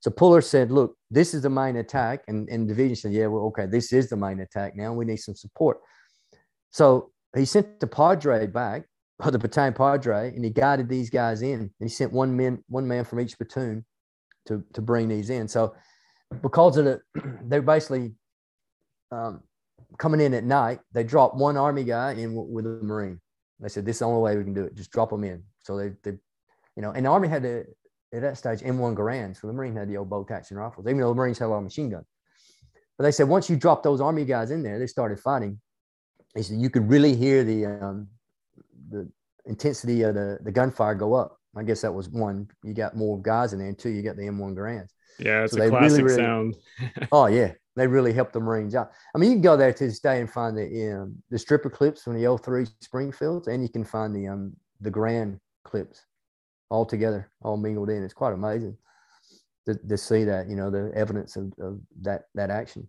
So Puller said, look, this is the main attack. And, and the division said, yeah, well, okay, this is the main attack now. We need some support. So he sent the Padre back, the battalion Padre, and he guided these guys in. And he sent one man, one man from each platoon to, to bring these in. So because of the, they're basically um, coming in at night, they dropped one Army guy in with a Marine. They said, this is the only way we can do it. Just drop them in. So they, they you know, and the Army had to, at that stage, M1 Garand. So the Marine had the old bolt action rifles, even though the Marines had a lot of machine guns. But they said once you drop those Army guys in there, they started fighting. They said you could really hear the um, the intensity of the, the gunfire go up. I guess that was one. You got more guys in there, and two, you got the M1 Garands. Yeah, it's so a classic really, really, sound. oh yeah, they really helped the Marines out. I mean, you can go there to this day and find the um, the stripper clips from the L3 Springfields, and you can find the um the Garand clips all together, all mingled in. It's quite amazing to, to see that, you know, the evidence of, of that, that action.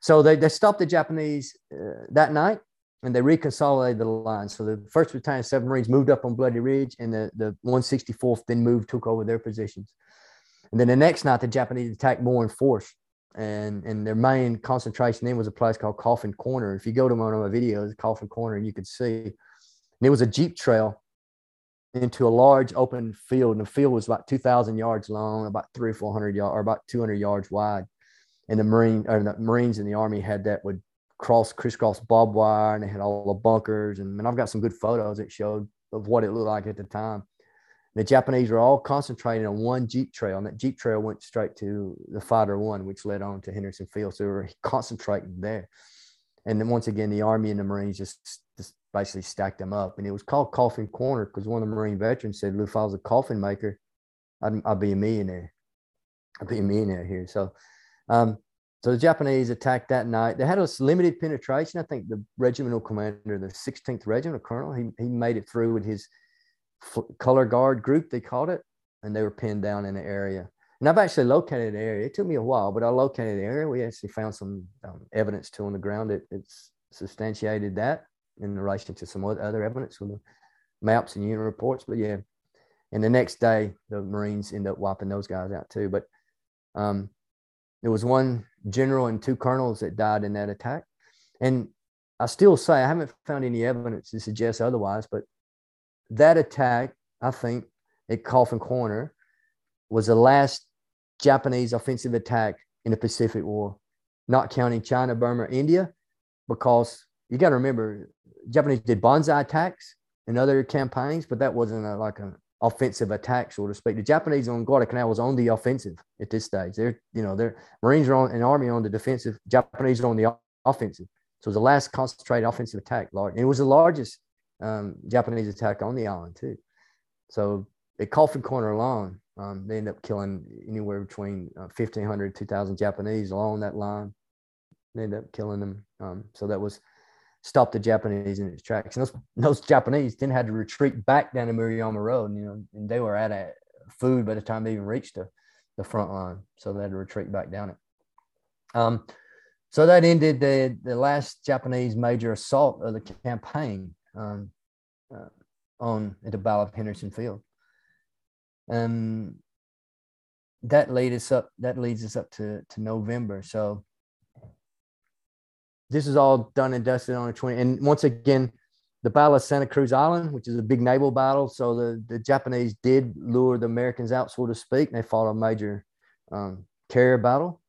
So they, they stopped the Japanese uh, that night and they reconsolidated the lines. So the first battalion, seven Marines moved up on Bloody Ridge and the, the 164th then moved, took over their positions. And then the next night, the Japanese attacked more in force. And, and their main concentration then was a place called Coffin Corner. If you go to one of my videos, Coffin Corner, you could see. And it was a Jeep trail into a large open field, and the field was about 2,000 yards long, about three or 400 yards, or about 200 yards wide. And the Marine or the Marines in the Army had that would cross, crisscross barbed wire, and they had all the bunkers. And, and I've got some good photos that showed of what it looked like at the time. The Japanese were all concentrating on one Jeep trail, and that Jeep trail went straight to the Fighter One, which led on to Henderson Field. So they were concentrating there. And then once again, the Army and the Marines just basically stacked them up. And it was called Coffin Corner because one of the Marine veterans said, if I was a coffin maker, I'd, I'd be a millionaire. I'd be a millionaire here. So, um, so the Japanese attacked that night. They had a limited penetration. I think the regimental commander, the 16th Regiment a Colonel, he, he made it through with his color guard group, they called it, and they were pinned down in the area. And I've actually located the area. It took me a while, but I located the area. We actually found some um, evidence too on the ground that it's substantiated that in relation to some other evidence with the maps and unit reports. But yeah, and the next day the Marines end up wiping those guys out too. But um, there was one general and two colonels that died in that attack, and I still say I haven't found any evidence to suggest otherwise. But that attack, I think, at Coffin Corner was the last Japanese offensive attack in the Pacific War, not counting China, Burma, India, because you got to remember Japanese did banzai attacks in other campaigns, but that wasn't a, like an offensive attack, so to speak. The Japanese on Guadalcanal was on the offensive at this stage. They're, you know, their Marines are on an army on the defensive, Japanese are on the offensive. So it was the last concentrated offensive attack. And it was the largest um, Japanese attack on the island, too. So at Coffin Corner alone, um, they end up killing anywhere between uh, 1,500 2,000 Japanese along that line. They end up killing them. Um, so that was stop the Japanese in its tracks. And those, those Japanese then had to retreat back down the Maruyama Road, you know, and they were out of food by the time they even reached the, the front line. So they had to retreat back down it. Um, so that ended the, the last Japanese major assault of the campaign. Um, uh, on at the Battle of Henderson Field. Um, that leads us up. That leads us up to to November. So this is all done and dusted on the 20. And once again, the Battle of Santa Cruz Island, which is a big naval battle. So the, the Japanese did lure the Americans out, so to speak. And they fought a major um, carrier battle.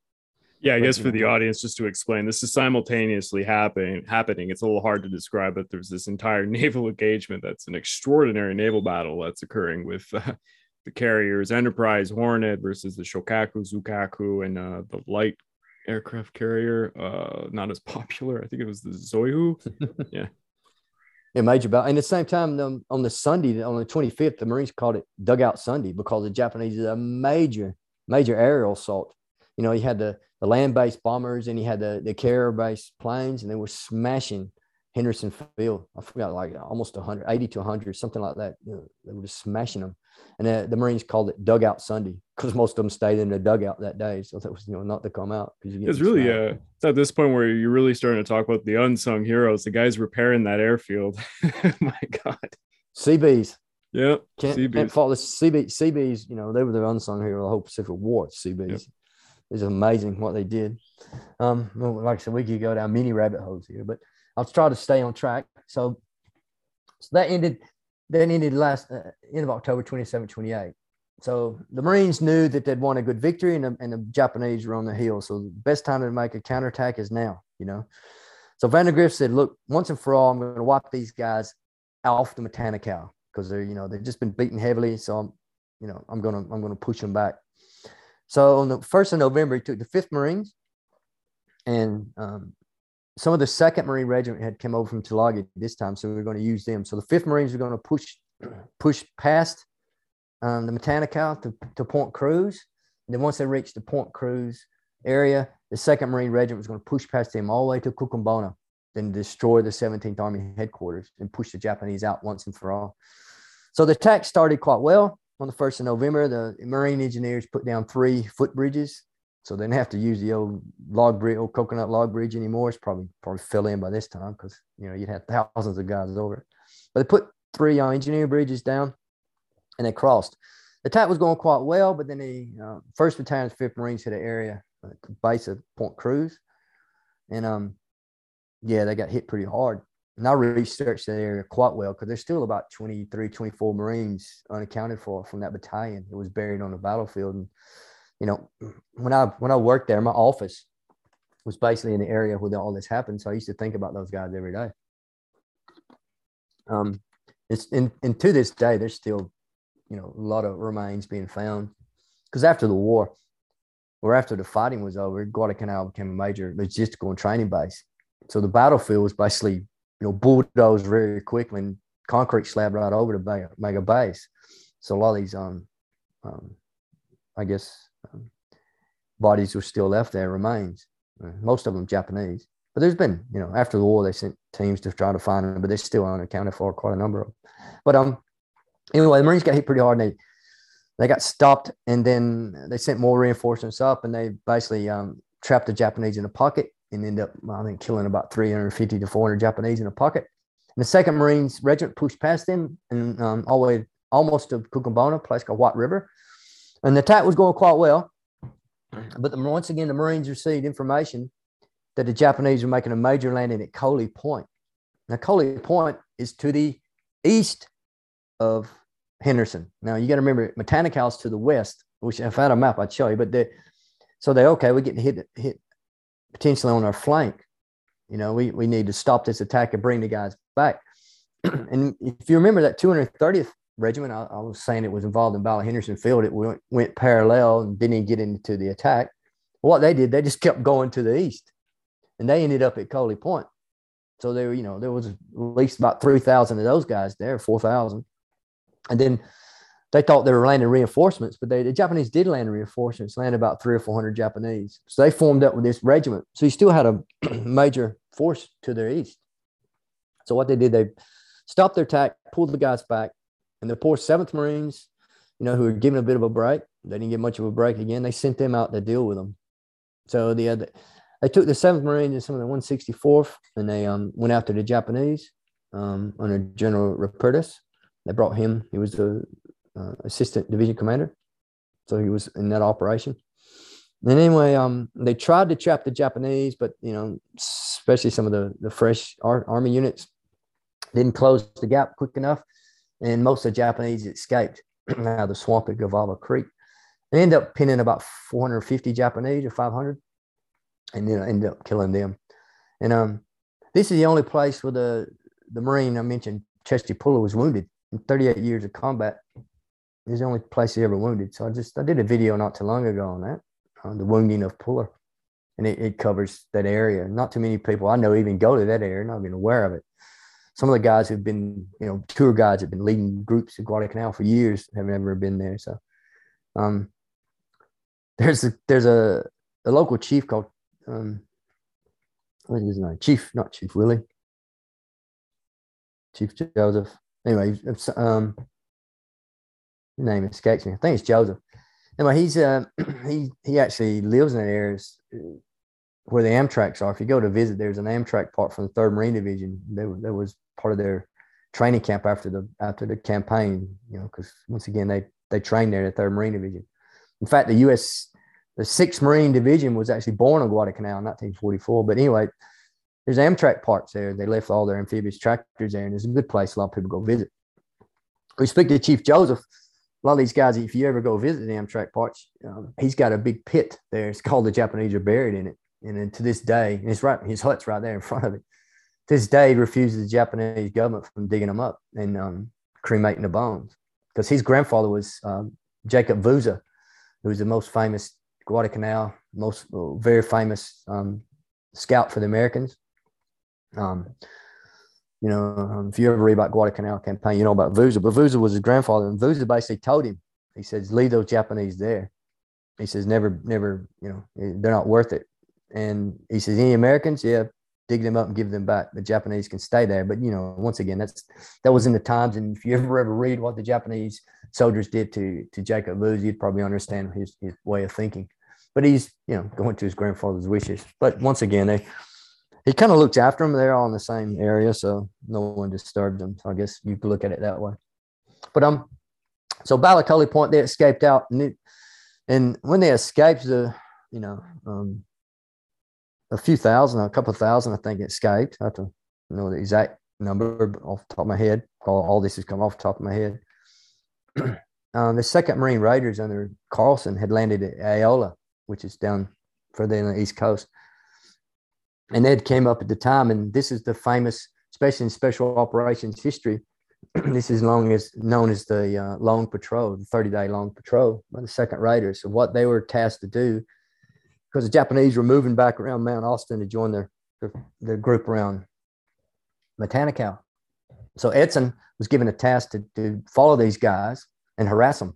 Yeah, I guess for the audience, just to explain, this is simultaneously happening. Happening. It's a little hard to describe, but there's this entire naval engagement that's an extraordinary naval battle that's occurring with uh, the carriers Enterprise, Hornet versus the Shokaku, Zuikaku, and uh, the light aircraft carrier. Uh, not as popular. I think it was the Zuiho. yeah. Yeah, major battle. And at the same time, um, on the Sunday, on the 25th, the Marines called it Dugout Sunday because the Japanese did a major, major aerial assault. You know, he had the the land based bombers and he had the, the carrier based planes and they were smashing Henderson Field. I forgot like almost 100, 80 to 100, something like that. You know, they were just smashing them. And the, the, Marines called it Dugout Sunday because most of them stayed in the dugout that day. So that was, you know, not to come out. Because it's really, uh, it's at this point where you're really starting to talk about the unsung heroes, the guys repairing that airfield. My God. Seabees. Yeah. Can't, Seabees. can't fault the Seabees. Seabees, you know, they were the unsung hero of the whole Pacific War. Seabees. Yep is amazing what they did. Um, like I said, we could go down many rabbit holes here, but I'll try to stay on track. So, so that ended. That ended last uh, end of October 27, 28. So the Marines knew that they'd won a good victory, and the, and the Japanese were on the hill. So the best time to make a counterattack is now. You know. So Vandegrift said, "Look, once and for all, I'm going to wipe these guys off the Matanikau because they're, you know, they've just been beaten heavily. So I'm, you know, I'm gonna, I'm gonna push them back." So on the first of November, he took the Fifth Marines, and um, some of the Second Marine Regiment had come over from Tulagi this time, so we were going to use them. So the Fifth Marines were going to push push past um, the Matanikau to, to Point Cruz, and then once they reached the Point Cruz area, the Second Marine Regiment was going to push past them all the way to Kokumbona, then destroy the 17th Army headquarters and push the Japanese out once and for all. So the attack started quite well on the 1st of November, the Marine engineers put down three footbridges. So they didn't have to use the old log bridge, old coconut log bridge anymore. It's probably probably fill in by this time because you know you'd have thousands of guys over. But they put three uh, engineer bridges down, and they crossed. The attack was going quite well, but then the uh, First Battalion, Fifth Marines hit an area at the base of Point Cruz, and um, yeah, they got hit pretty hard and I researched that area quite well because there's still about 23, 24 Marines unaccounted for from that battalion. It was buried on the battlefield. And, you know, when I when I worked there, my office was basically in the area where all this happened. So I used to think about those guys every day. Um, it's and, and to this day, there's still, you know, a lot of remains being found. Because after the war, or after the fighting was over, Guadalcanal became a major logistical and training base. So the battlefield was basically you know, bulldozed very quickly and concrete slab right over to mega base. So a lot of these, um, um I guess, um, bodies were still left there, remains. Uh, most of them Japanese. But there's been, you know, after the war, they sent teams to try to find them, but they're still unaccounted for, quite a number of them. But um, anyway, the Marines got hit pretty hard and they, they got stopped and then they sent more reinforcements up and they basically um, trapped the Japanese in a pocket and ended up, I think, killing about 350 to 400 Japanese in a pocket. And the Second Marines Regiment pushed past them and um, all the way almost to Kokumbona, a place called White River. And the attack was going quite well. Mm-hmm. But the, once again, the Marines received information that the Japanese were making a major landing at Koli Point. Now, Koli Point is to the east of Henderson. Now, you got to remember, Matanikau to the west, which if I had a map, I'd show you. But they, so they okay, we get hit hit potentially on our flank. You know, we, we need to stop this attack and bring the guys back. and if you remember that 230th regiment, I, I, was saying it was involved in Battle Henderson Field. It went, went parallel and didn't get into the attack. What they did, they just kept going to the east, and they ended up at Koli Point. So there, you know, there was at least about three thousand of those guys there, four thousand, and then they thought they were landing reinforcements, but they, the Japanese did land reinforcements, landed about three or 400 Japanese. So they formed up with this regiment. So you still had a major force to their east. So what they did, they stopped their attack, pulled the guys back, and the poor 7th Marines, you know, who were given a bit of a break, they didn't get much of a break again. They sent them out to deal with them. So the other, they took the 7th Marines and some of the 164th, and they um, went after the Japanese um, under General Rupertus they brought him. He was the uh, assistant division commander, so he was in that operation. And anyway, um, they tried to trap the Japanese, but you know, especially some of the the fresh ar- army units didn't close the gap quick enough, and most of the Japanese escaped out of the swamp at Gavaga Creek. They ended up pinning about 450 Japanese or 500, and then ended up killing them. And um, this is the only place where the the Marine I mentioned, Chesty Puller, was wounded in 38 years of combat. It's the only place he ever wounded. So I just I did a video not too long ago on that, on the wounding of Puller, and it, it covers that area. Not too many people I know even go to that area, not even aware of it. Some of the guys who've been, you know, tour guides have been leading groups at Guadalcanal for years have never been there. So, um, there's a there's a, a local chief called um, what is his name? Chief, not Chief Willie. Chief Joseph. Anyway, um, name escapes me. I think it's Joseph. Anyway, he's uh, he he actually lives in that area where the Amtraks are. If you go to visit, there's an Amtrak part from the Third Marine Division. That, that was part of their training camp after the after the campaign. You know, because once again they they trained there at the Third Marine Division. In fact, the U.S. the Sixth Marine Division was actually born on Guadalcanal in 1944. But anyway, there's Amtrak parts there. They left all their amphibious tractors there, and it's a good place. A lot of people go visit. We speak to Chief Joseph. A lot of these guys, if you ever go visit the Amtrak parts, um, he's got a big pit there. It's called the Japanese are buried in it. And then to this day, and it's right, his hut's right there in front of it. This day, refuses the Japanese government from digging them up and um, cremating the bones because his grandfather was um, Jacob Vouza, who was the most famous Guadalcanal, most very famous um, scout for the Americans. Um, you know, um, if you ever read about Guadalcanal campaign, you know about Vouza, but Vouza was his grandfather, and Vouza basically told him, he says, leave those Japanese there. He says, never, never, you know, they're not worth it. And he says, any Americans, yeah, dig them up and give them back. The Japanese can stay there. But you know, once again, that's that was in the times. And if you ever ever read what the Japanese soldiers did to to Jacob Vouza, you'd probably understand his his way of thinking. But he's you know going to his grandfather's wishes. But once again, they he kind of looks after them. They're all in the same area, so no one disturbed them. So I guess you could look at it that way. But um, so Balacote Point, they escaped out, and, it, and when they escaped, the you know um, a few thousand, a couple of thousand, I think, escaped. I have to know the exact number off the top of my head. All, all this has come off the top of my head. um, the second Marine Raiders under Carlson had landed at Aola, which is down further on the East Coast. And Ed came up at the time, and this is the famous, especially in special operations history. this is long as known as the uh, long patrol, the 30 day long patrol by the second raiders. So what they were tasked to do because the Japanese were moving back around Mount Austin to join their, their, their group around Matanikau. So Edson was given a task to, to follow these guys and harass them.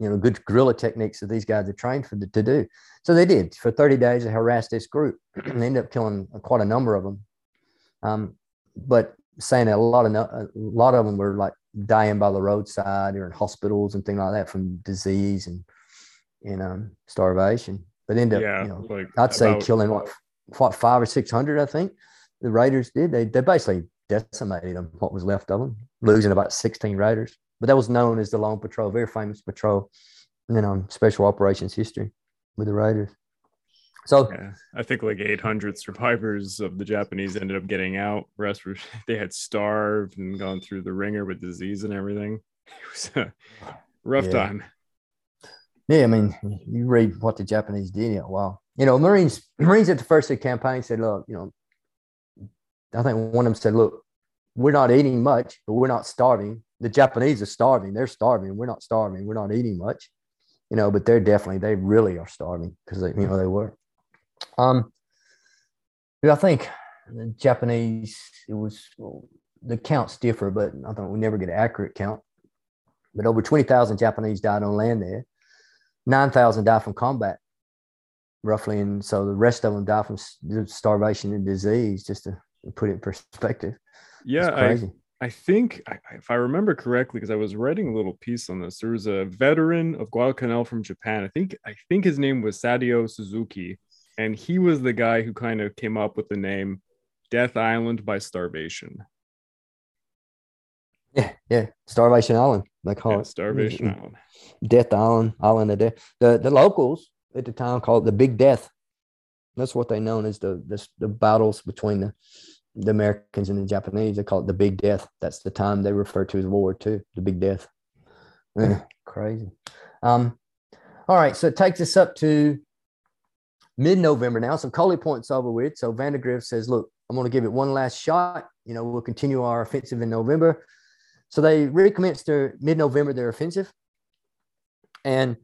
You know, good guerrilla techniques that these guys are trained for to do. So they did for 30 days. They harassed this group. And they ended up killing quite a number of them. Um, but saying a lot of a lot of them were like dying by the roadside or in hospitals and things like that from disease and and um, starvation but ended up, yeah, you know, like I'd say about, killing what, what five or six hundred, I think the Raiders did. They they basically decimated them, what was left of them, losing about sixteen Raiders. But that was known as the Long Patrol, very famous patrol, you know, special operations history with the Raiders. So yeah, I think like 800 survivors of the Japanese ended up getting out. Rest were they had starved and gone through the ringer with disease and everything. It was a rough yeah. time yeah, I mean, you read what the Japanese did. Yeah, wow. You know, Marines Marines at the first of the campaign said, look, you know, I think one of them said, look, we're not eating much, but we're not starving. The Japanese are starving. They're starving. We're not starving. We're not eating much, you know, but they're definitely, they really are starving because they, you know, they were. Um, I think the Japanese, it was, well, the counts differ, but I think we never get an accurate count. But over 20,000 Japanese died on land there 9,000 died from combat, roughly. And so the rest of them died from starvation and disease, just to put it in perspective. Yeah, I, I think, if I remember correctly, because I was writing a little piece on this, there was a veteran of Guadalcanal from Japan. I think, I think his name was Sadio Suzuki. And he was the guy who kind of came up with the name Death Island by Starvation. Yeah, yeah, Starvation Island. They call Yeah, it Starvation Island. Death Island, Island of Death. The the locals at the time called it the Big Death. That's what they known as the the, the battles between the the Americans and the Japanese. They call it the Big Death. That's the time they refer to as World War II, the Big Death. Eh, crazy. Um, all right, so it takes us up to mid-November now. So Koli Point's over with. So Vandegrift says, "Look, I'm going to give it one last shot. You know, we'll continue our offensive in November." So they recommenced their mid-November their offensive, and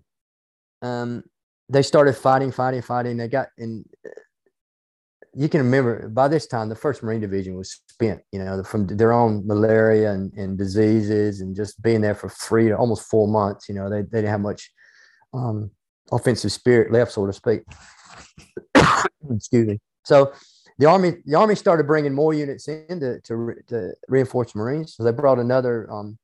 um, they started fighting, fighting, fighting. They got and You can remember by this time the First Marine Division was spent. You know, from their own malaria and, and diseases, and just being there for three, almost four months. You know, they, they didn't have much um, offensive spirit left, so to speak. Excuse me. So the army the army started bringing more units in to, to, to reinforce Marines. So they brought another um,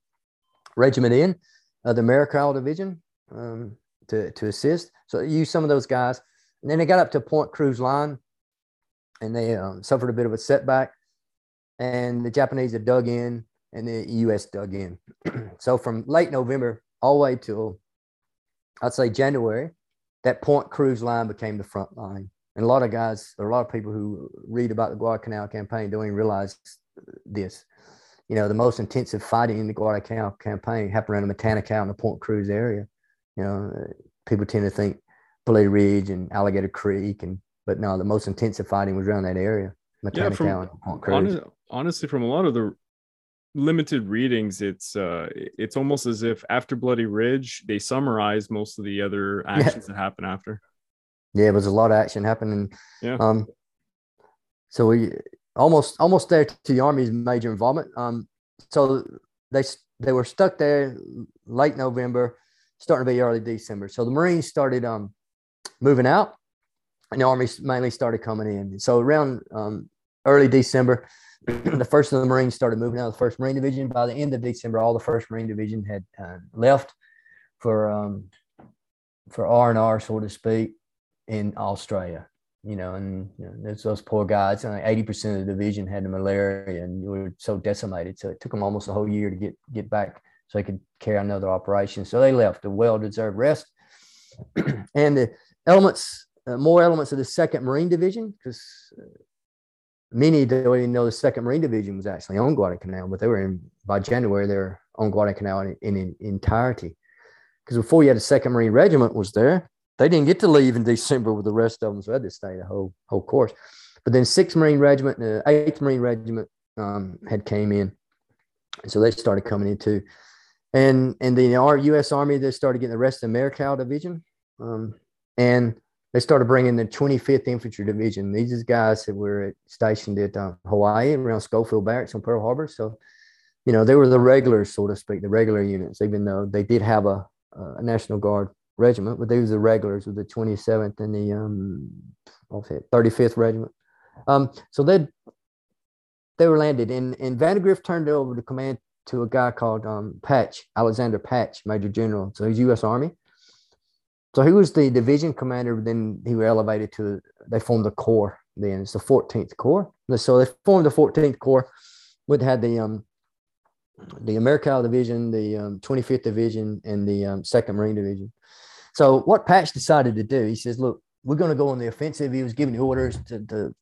regiment in, uh, the Americal Division, um, to to assist. So they used some of those guys, and then they got up to Point Cruz Line, and they um, suffered a bit of a setback, and the Japanese had dug in, and the U.S. dug in. so from late November all the way till I'd say January, that Point Cruz line became the front line. And a lot of guys, or a lot of people who read about the Guadalcanal campaign don't even realize this. You know, the most intensive fighting in the Guadalcanal campaign happened around the Matanikau and the Point Cruz area. You know, people tend to think Bloody Ridge and Alligator Creek, and but no, the most intensive fighting was around that area, Yeah, from- and Point Cruz. Hon- honestly, from a lot of the limited readings, it's uh, it's almost as if after Bloody Ridge, they summarize most of the other actions that happen after. Yeah, it was a lot of action happening. Yeah. Um, so we almost almost there to the army's major involvement. Um, so they they were stuck there late November, starting to be early December. So the Marines started um moving out, and the army mainly started coming in. So around um, early December, the first of the Marines started moving out of the First Marine Division. By the end of December, all the First Marine Division had uh, left for um, for R and R, so to speak, in Australia. You know, and you know, there's those poor guys. And Eighty percent of the division had the malaria, and you were so decimated. So it took them almost a whole year to get get back, so they could carry another operation. So they left a well-deserved rest. and the elements, uh, more elements of the Second Marine Division, because many don't even know the Second Marine Division was actually on Guadalcanal, but they were in by January they were on Guadalcanal in, in, in entirety. Because before you had a Second Marine Regiment was there, they didn't get to leave in December with the rest of them, so had to stay the whole whole course. But then Sixth Marine Regiment and the Eighth Marine Regiment um, had came in, so they started coming in too. And and the our U.S. Army they started getting the rest of the Americal Division, um, and they started bringing the 25th Infantry Division. These is guys that were stationed at uh, Hawaii around Schofield Barracks on Pearl Harbor. So, you know, they were the regulars, so to speak, the regular units, even though they did have a, a National Guard regiment, but they was the regulars with the 27th and the um, it, 35th Regiment. Um, so they they were landed, and and Vandegrift turned over the command to a guy called um, Patch Alexander Patch, Major General. So he's U.S. Army. So he was the division commander. Then he was elevated to. They formed the corps. Then it's the 14th Corps. So they formed the 14th Corps. Would had the um the Americal Division, the um, 25th Division, and the um, Second Marine Division. So what Patch decided to do, he says, "Look, we're going to go on the offensive." He was giving the orders to, to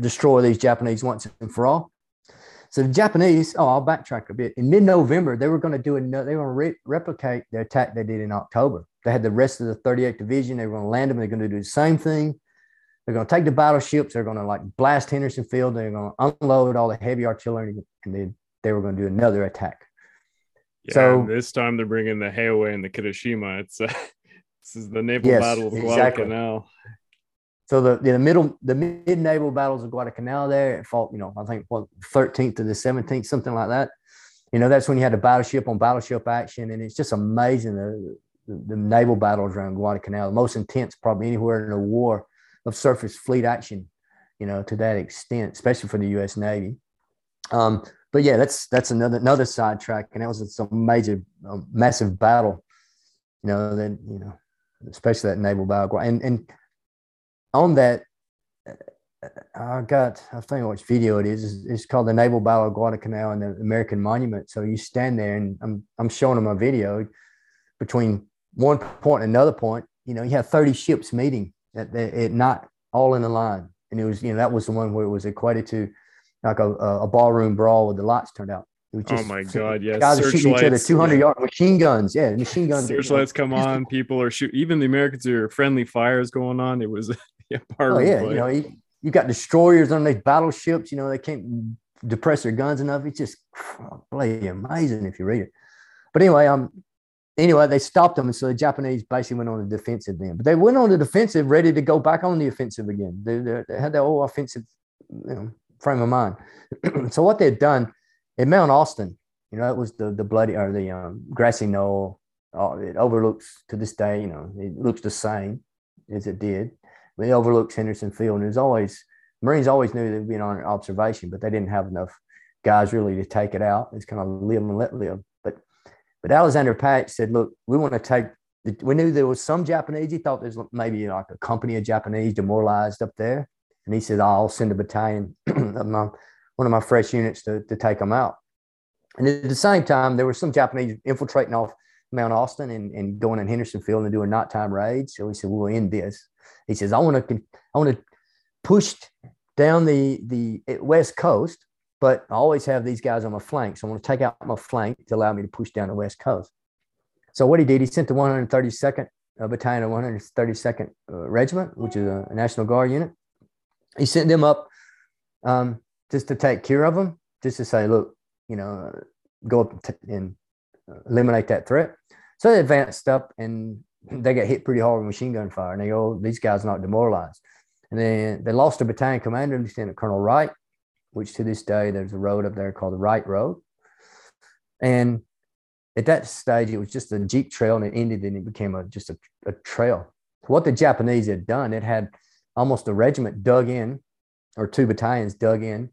destroy these Japanese once and for all. So the Japanese, oh, I'll backtrack a bit. In mid-November, they were going to do another. They were going to re- replicate the attack they did in October. They had the rest of the 38th Division. They were going to land them. They're going to do the same thing. They're going to take the battleships. They're going to like blast Henderson Field. They're going to unload all the heavy artillery, and they they were going to do another attack. Yeah, So- this time they're bringing the Hiei and the Kirishima. It's uh, this is the naval Yes, battle of exactly. Guadalcanal. So the, the middle, the mid naval battles of Guadalcanal there, it fought, you know, I think what 13th to the 17th, something like that. You know, that's when you had the battleship on battleship action. And it's just amazing the, the, the naval battles around Guadalcanal, the most intense probably anywhere in a war of surface fleet action, you know, to that extent, especially for the U.S. Navy. Um, but yeah, that's that's another another sidetrack, and that was some major, um, massive battle. You know that you know, especially that naval battle, and and on that, uh, I got, I think which video it is. It's, called the Naval Battle of Guadalcanal and the American Monument. So you stand there and I'm, I'm showing them a video between one point and another point. You know, you have 30 ships meeting at, at not all in a line. And it was, you know, that was the one where it was equated to like a, a ballroom brawl with the lights turned out. Oh my god! Yes, guys are shooting each other, two hundred yard machine guns. Yeah, machine guns. Searchlights come on. People are shooting. Even the Americans are friendly fires going on. It was yeah, part oh, yeah. Play. You know, you, you got destroyers on these battleships. You know, they can't depress their guns enough. It's just bloody amazing if you read it. But anyway, um, anyway, they stopped them, and so the Japanese basically went on the defensive then. But they went on the defensive, ready to go back on the offensive again. They, they, they had their whole offensive, you know, frame of mind. so what they'd done in Mount Austin, you know, it was the the bloody or the um, grassy knoll. Uh, it overlooks to this day, you know, it looks the same as it did. But it overlooks Henderson Field, and there's always Marines always knew they'd be on observation, but they didn't have enough guys really to take it out. It's kind of live and let live. But but Alexander Patch said, look, we want to take. We knew there was some Japanese. He thought there's maybe like a company of Japanese demoralized up there. And he said, I'll send a battalion of my, one of my fresh units to, to take them out. And at the same time, there were some Japanese infiltrating off Mount Austin and, and going in Henderson Field and doing nighttime raids. So he said, we'll end this. He says, I want to, I want to push down the, the West Coast, but I always have these guys on my flank. So I want to take out my flank to allow me to push down the West Coast. So what he did, he sent the 132nd uh, Battalion of 132nd uh, Regiment, which is a, a National Guard unit, he sent them up um, just to take care of them, just to say, look, you know, go up and eliminate that threat. So they advanced up and they got hit pretty hard with machine gun fire. And they go, oh, these guys are not demoralized. And then they lost a battalion commander, Lieutenant Colonel Wright, which to this day there's a road up there called the Wright Road. And at that stage, it was just a jeep trail, and it ended, and it became a just a, a trail. What the Japanese had done, it had almost a regiment dug in, or two battalions dug in,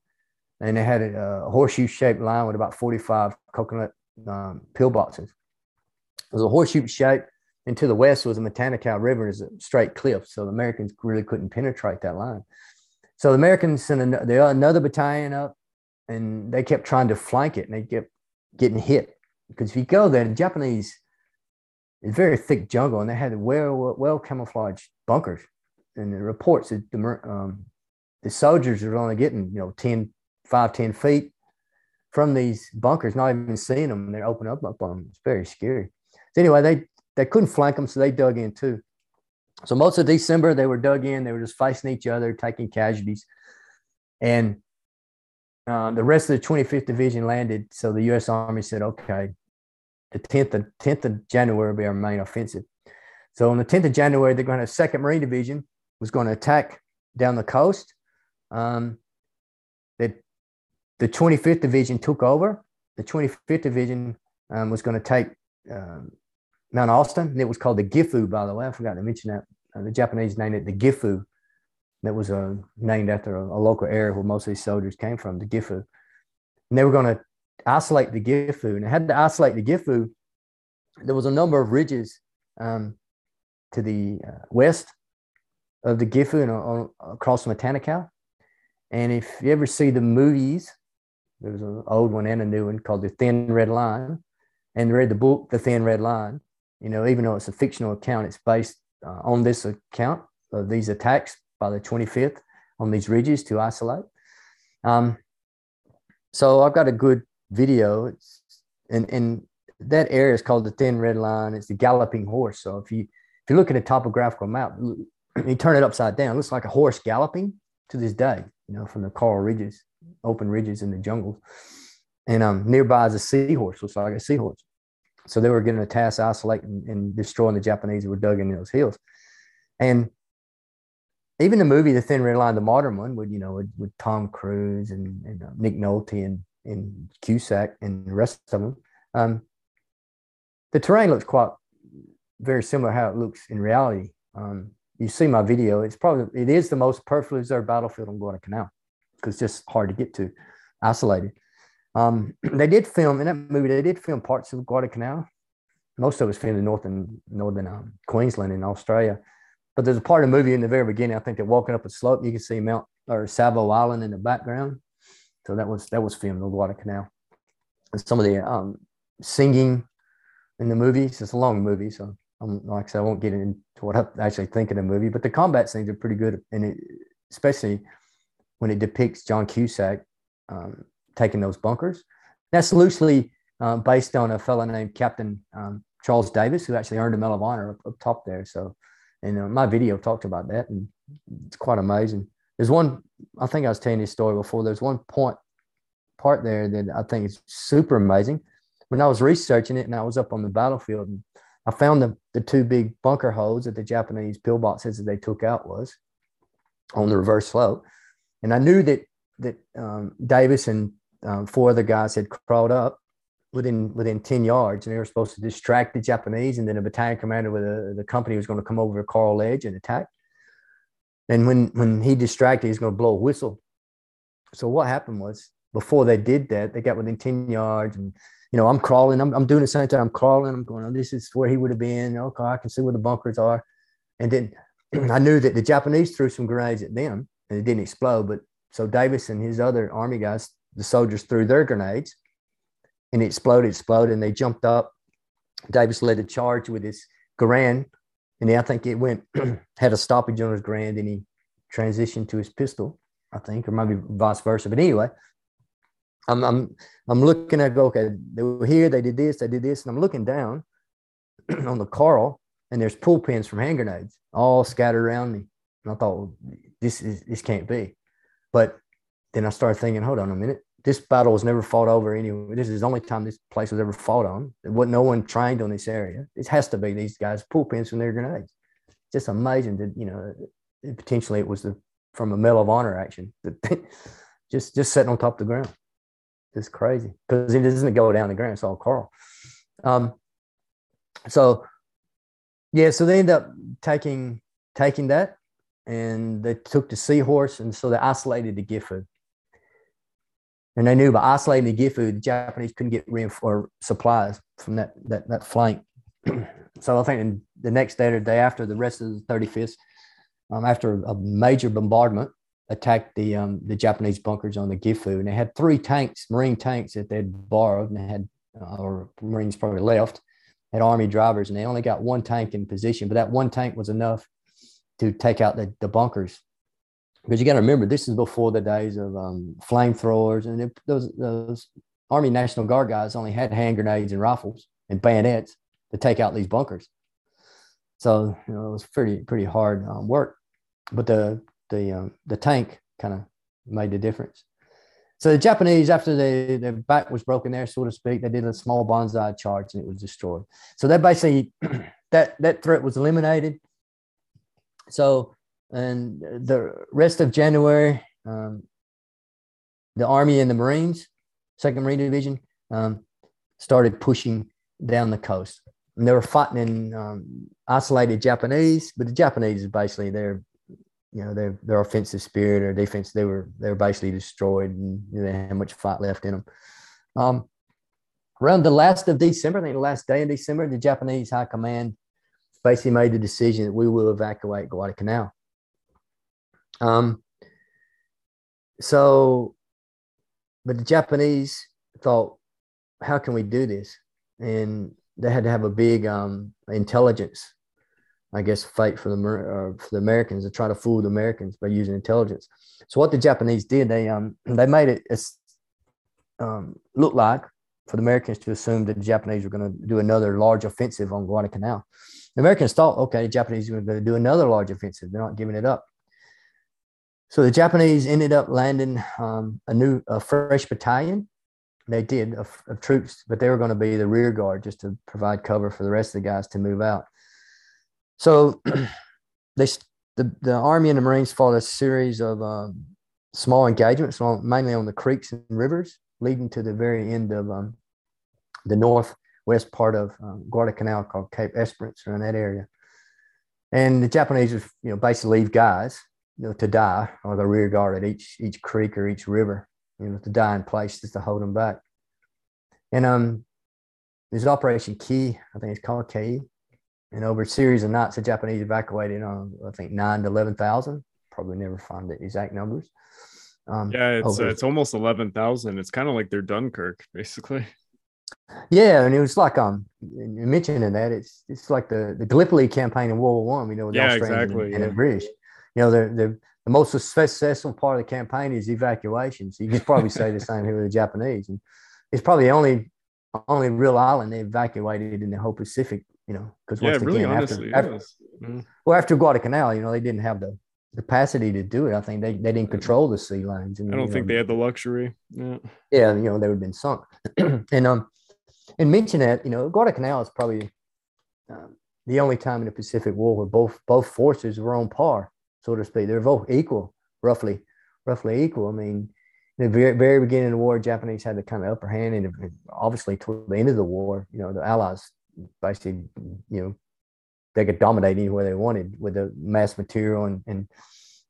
and they had a, horseshoe shaped line with about 45 coconut um, pillboxes. It was a horseshoe shape, and to the west was the Matanikau River, is a straight cliff. So the Americans really couldn't penetrate that line. So the Americans sent another battalion up, and they kept trying to flank it, and they kept getting hit. Because if you go there, the Japanese, it's very thick jungle, and they had well well camouflaged bunkers and the reports that the, um, the soldiers are only getting, you know, 10, 5, 10 feet from these bunkers, not even seeing them. They're opening up, up on them. It's very scary. So anyway, they, they couldn't flank them, so they dug in too. So most of December, they were dug in. They were just facing each other, taking casualties. And uh, the rest of the 25th Division landed. So the U.S. Army said, okay, the 10th of, 10th of January will be our main offensive. So on the 10th of January, they're going to have Second Marine Division was going to attack down the coast. Um, the, the 25th Division took over. The 25th Division um, was going to take um, Mount Austin. And it was called the Gifu, by the way. I forgot to mention that. Uh, the Japanese named it the Gifu. That was uh, named after a, a, local area where most of these soldiers came from, the Gifu. And they were going to isolate the Gifu. And they had to isolate the Gifu. There was a number of ridges um, to the uh, west of the Gifu and on, across Matanikau. And if you ever see the movies, there's an old one and a new one called The Thin Red Line, and read the book The Thin Red Line. You know, even though it's a fictional account, it's based uh, on this account of these attacks by the 25th on these ridges to isolate. Um, so I've got a good video. It's and and that area is called the Thin Red Line. It's the galloping horse. So if you if you look at a topographical map, you turn it upside down. It looks like a horse galloping to this day, you know, from the coral ridges, open ridges in the jungles. And um, nearby is a seahorse, looks like a seahorse. So they were getting a task isolating and destroying the Japanese who were dug in those hills. And even the movie, The Thin Red Line, the modern one, with you know, with, with Tom Cruise and, and uh, Nick Nolte and, and Cusack and the rest of them, um, the terrain looks quite very similar how it looks in reality. Um, you see my video, it's probably it is the most perfectly observed battlefield on Guadalcanal because it's just hard to get to, isolated. Um, they did film in that movie. They did film parts of Guadalcanal. Most of it was filmed in northern northern um, Queensland in Australia, but there's a part of the movie in the very beginning. I think they're walking up a slope. You can see Mount or Savo Island in the background. So that was that was filmed on Guadalcanal. And some of the um, singing in the movie. It's a long movie, so I'm like I said, I won't get into what I actually think of the movie. But the combat scenes are pretty good, and it, especially when it depicts John Cusack um, taking those bunkers. That's loosely uh, based on a fellow named Captain um, Charles Davis, who actually earned a Medal of Honor up, up top there. So, and uh, my video talked about that, and it's quite amazing. There's one, I think I was telling this story before. There's one point part there that I think is super amazing. When I was researching it, and I was up on the battlefield, and I found the, the two big bunker holes that the Japanese pillboxes that they took out was on the reverse slope, and I knew that that um, Davis and um, four other guys had crawled up within within 10 yards and they were supposed to distract the Japanese and then a battalion commander with a, the company was going to come over to Coral Edge and attack. And when when he distracted, he's going to blow a whistle. So what happened was before they did that, they got within 10 yards and you know, I'm crawling, I'm, I'm doing the same thing. I'm crawling, I'm going, oh, this is where he would have been. Okay, I can see where the bunkers are. And then I knew that the Japanese threw some grenades at them and it didn't explode. But so Davis and his other army guys the soldiers threw their grenades and it exploded, exploded, and they jumped up. Davis led a charge with his Garand, and I think it went had a stoppage on his Garand, and he transitioned to his pistol, I think, or maybe vice versa. But anyway, I'm I'm I'm looking at go, okay, they were here, they did this, they did this, and I'm looking down on the Coral, and there's pull pins from hand grenades all scattered around me. And I thought, well, this is this can't be. But then I started thinking, hold on a minute. This battle was never fought over anyway. This is the only time this place was ever fought on. Wasn't no one trained on this area. It has to be these guys pull pins from their grenades. Just amazing that, you know, potentially it was the from a Medal of Honor action just just sitting on top of the ground. Just crazy because it doesn't go down the ground. It's all coral. Um, so yeah, so they end up taking taking that and they took the seahorse and so they isolated the Gifu. And they knew by isolating the Gifu, the Japanese couldn't get reinforced or supplies from that, that, that flank. so I think the next day or day after, the rest of the 35th, um, after a major bombardment, attacked the um, the Japanese bunkers on the Gifu, and they had three tanks, Marine tanks that they'd borrowed, and they had uh, or Marines probably left, had Army drivers, and they only got one tank in position, but that one tank was enough to take out the, the bunkers because you got to remember this is before the days of um, flamethrowers and it, those those Army National Guard guys only had hand grenades and rifles and bayonets to take out these bunkers. So you know it was pretty pretty hard um, work, but the the um, the tank kind of made the difference. So the Japanese, after the their back was broken there, so to speak, they did a small banzai charge and it was destroyed. So that basically that that threat was eliminated. So and the rest of January, um, the Army and the Marines, Second Marine Division, um, started pushing down the coast. And they were fighting in um, isolated Japanese, but the Japanese is basically their, you know, their their offensive spirit or defense. They were they were basically destroyed, and you know, they had much fight left in them. Um, around the last of December, I think the last day in December, the Japanese High Command basically made the decision that we will evacuate Guadalcanal. Um, so, but the Japanese thought, how can we do this? And they had to have a big um, intelligence, I guess, fight for the uh, for the Americans to try to fool the Americans by using intelligence. So what the Japanese did, they um they made it um, look like for the Americans to assume that the Japanese were going to do another large offensive on Guadalcanal. The Americans thought, okay, the Japanese were going to do another large offensive. They're not giving it up. So the Japanese ended up landing um, a new, a fresh battalion. They did of, of, troops, but they were going to be the rear guard just to provide cover for the rest of the guys to move out. So they, the, the Army and the Marines fought a series of um, small engagements, mainly on the creeks and rivers, leading to the very end of um, the northwest part of um, Guadalcanal called Cape Esperance, around that area. And the Japanese, you know, basically leave guys you know, to die or the rear guard at each each creek or each river, you know, to die in place just to hold them back. And um, there's Operation Key, I think it's called Key. and over a series of nights, the Japanese evacuated on I think nine to eleven thousand. Probably never find the exact numbers. Um, yeah, it's uh, it's almost eleven thousand. It's kind of like they're Dunkirk, basically. Yeah, and it was like um mentioning that it's it's like the the Gallipoli campaign in World War One. You know, with yeah, exactly, and, and the British. You know, the, the the most successful part of the campaign is evacuations. You could probably say the same here with the Japanese, and it's probably the only only real island they evacuated in the whole Pacific. You know, because yeah, really, again, honestly, after, after mm. well after Guadalcanal, you know, they didn't have the capacity to do it. I think they, they didn't control the sea lanes. And, I don't think know, they had the luxury. Yeah. Yeah, you know, they would have been sunk. and um and mention that, you know, Guadalcanal is probably um, the only time in the Pacific War where both both forces were on par, so to speak. They're both equal, roughly, roughly equal. I mean, in the very, very beginning of the war, Japanese had the kind of upper hand, and obviously toward the end of the war, you know, the Allies basically, you know, they could dominate anywhere they wanted with the mass material and and,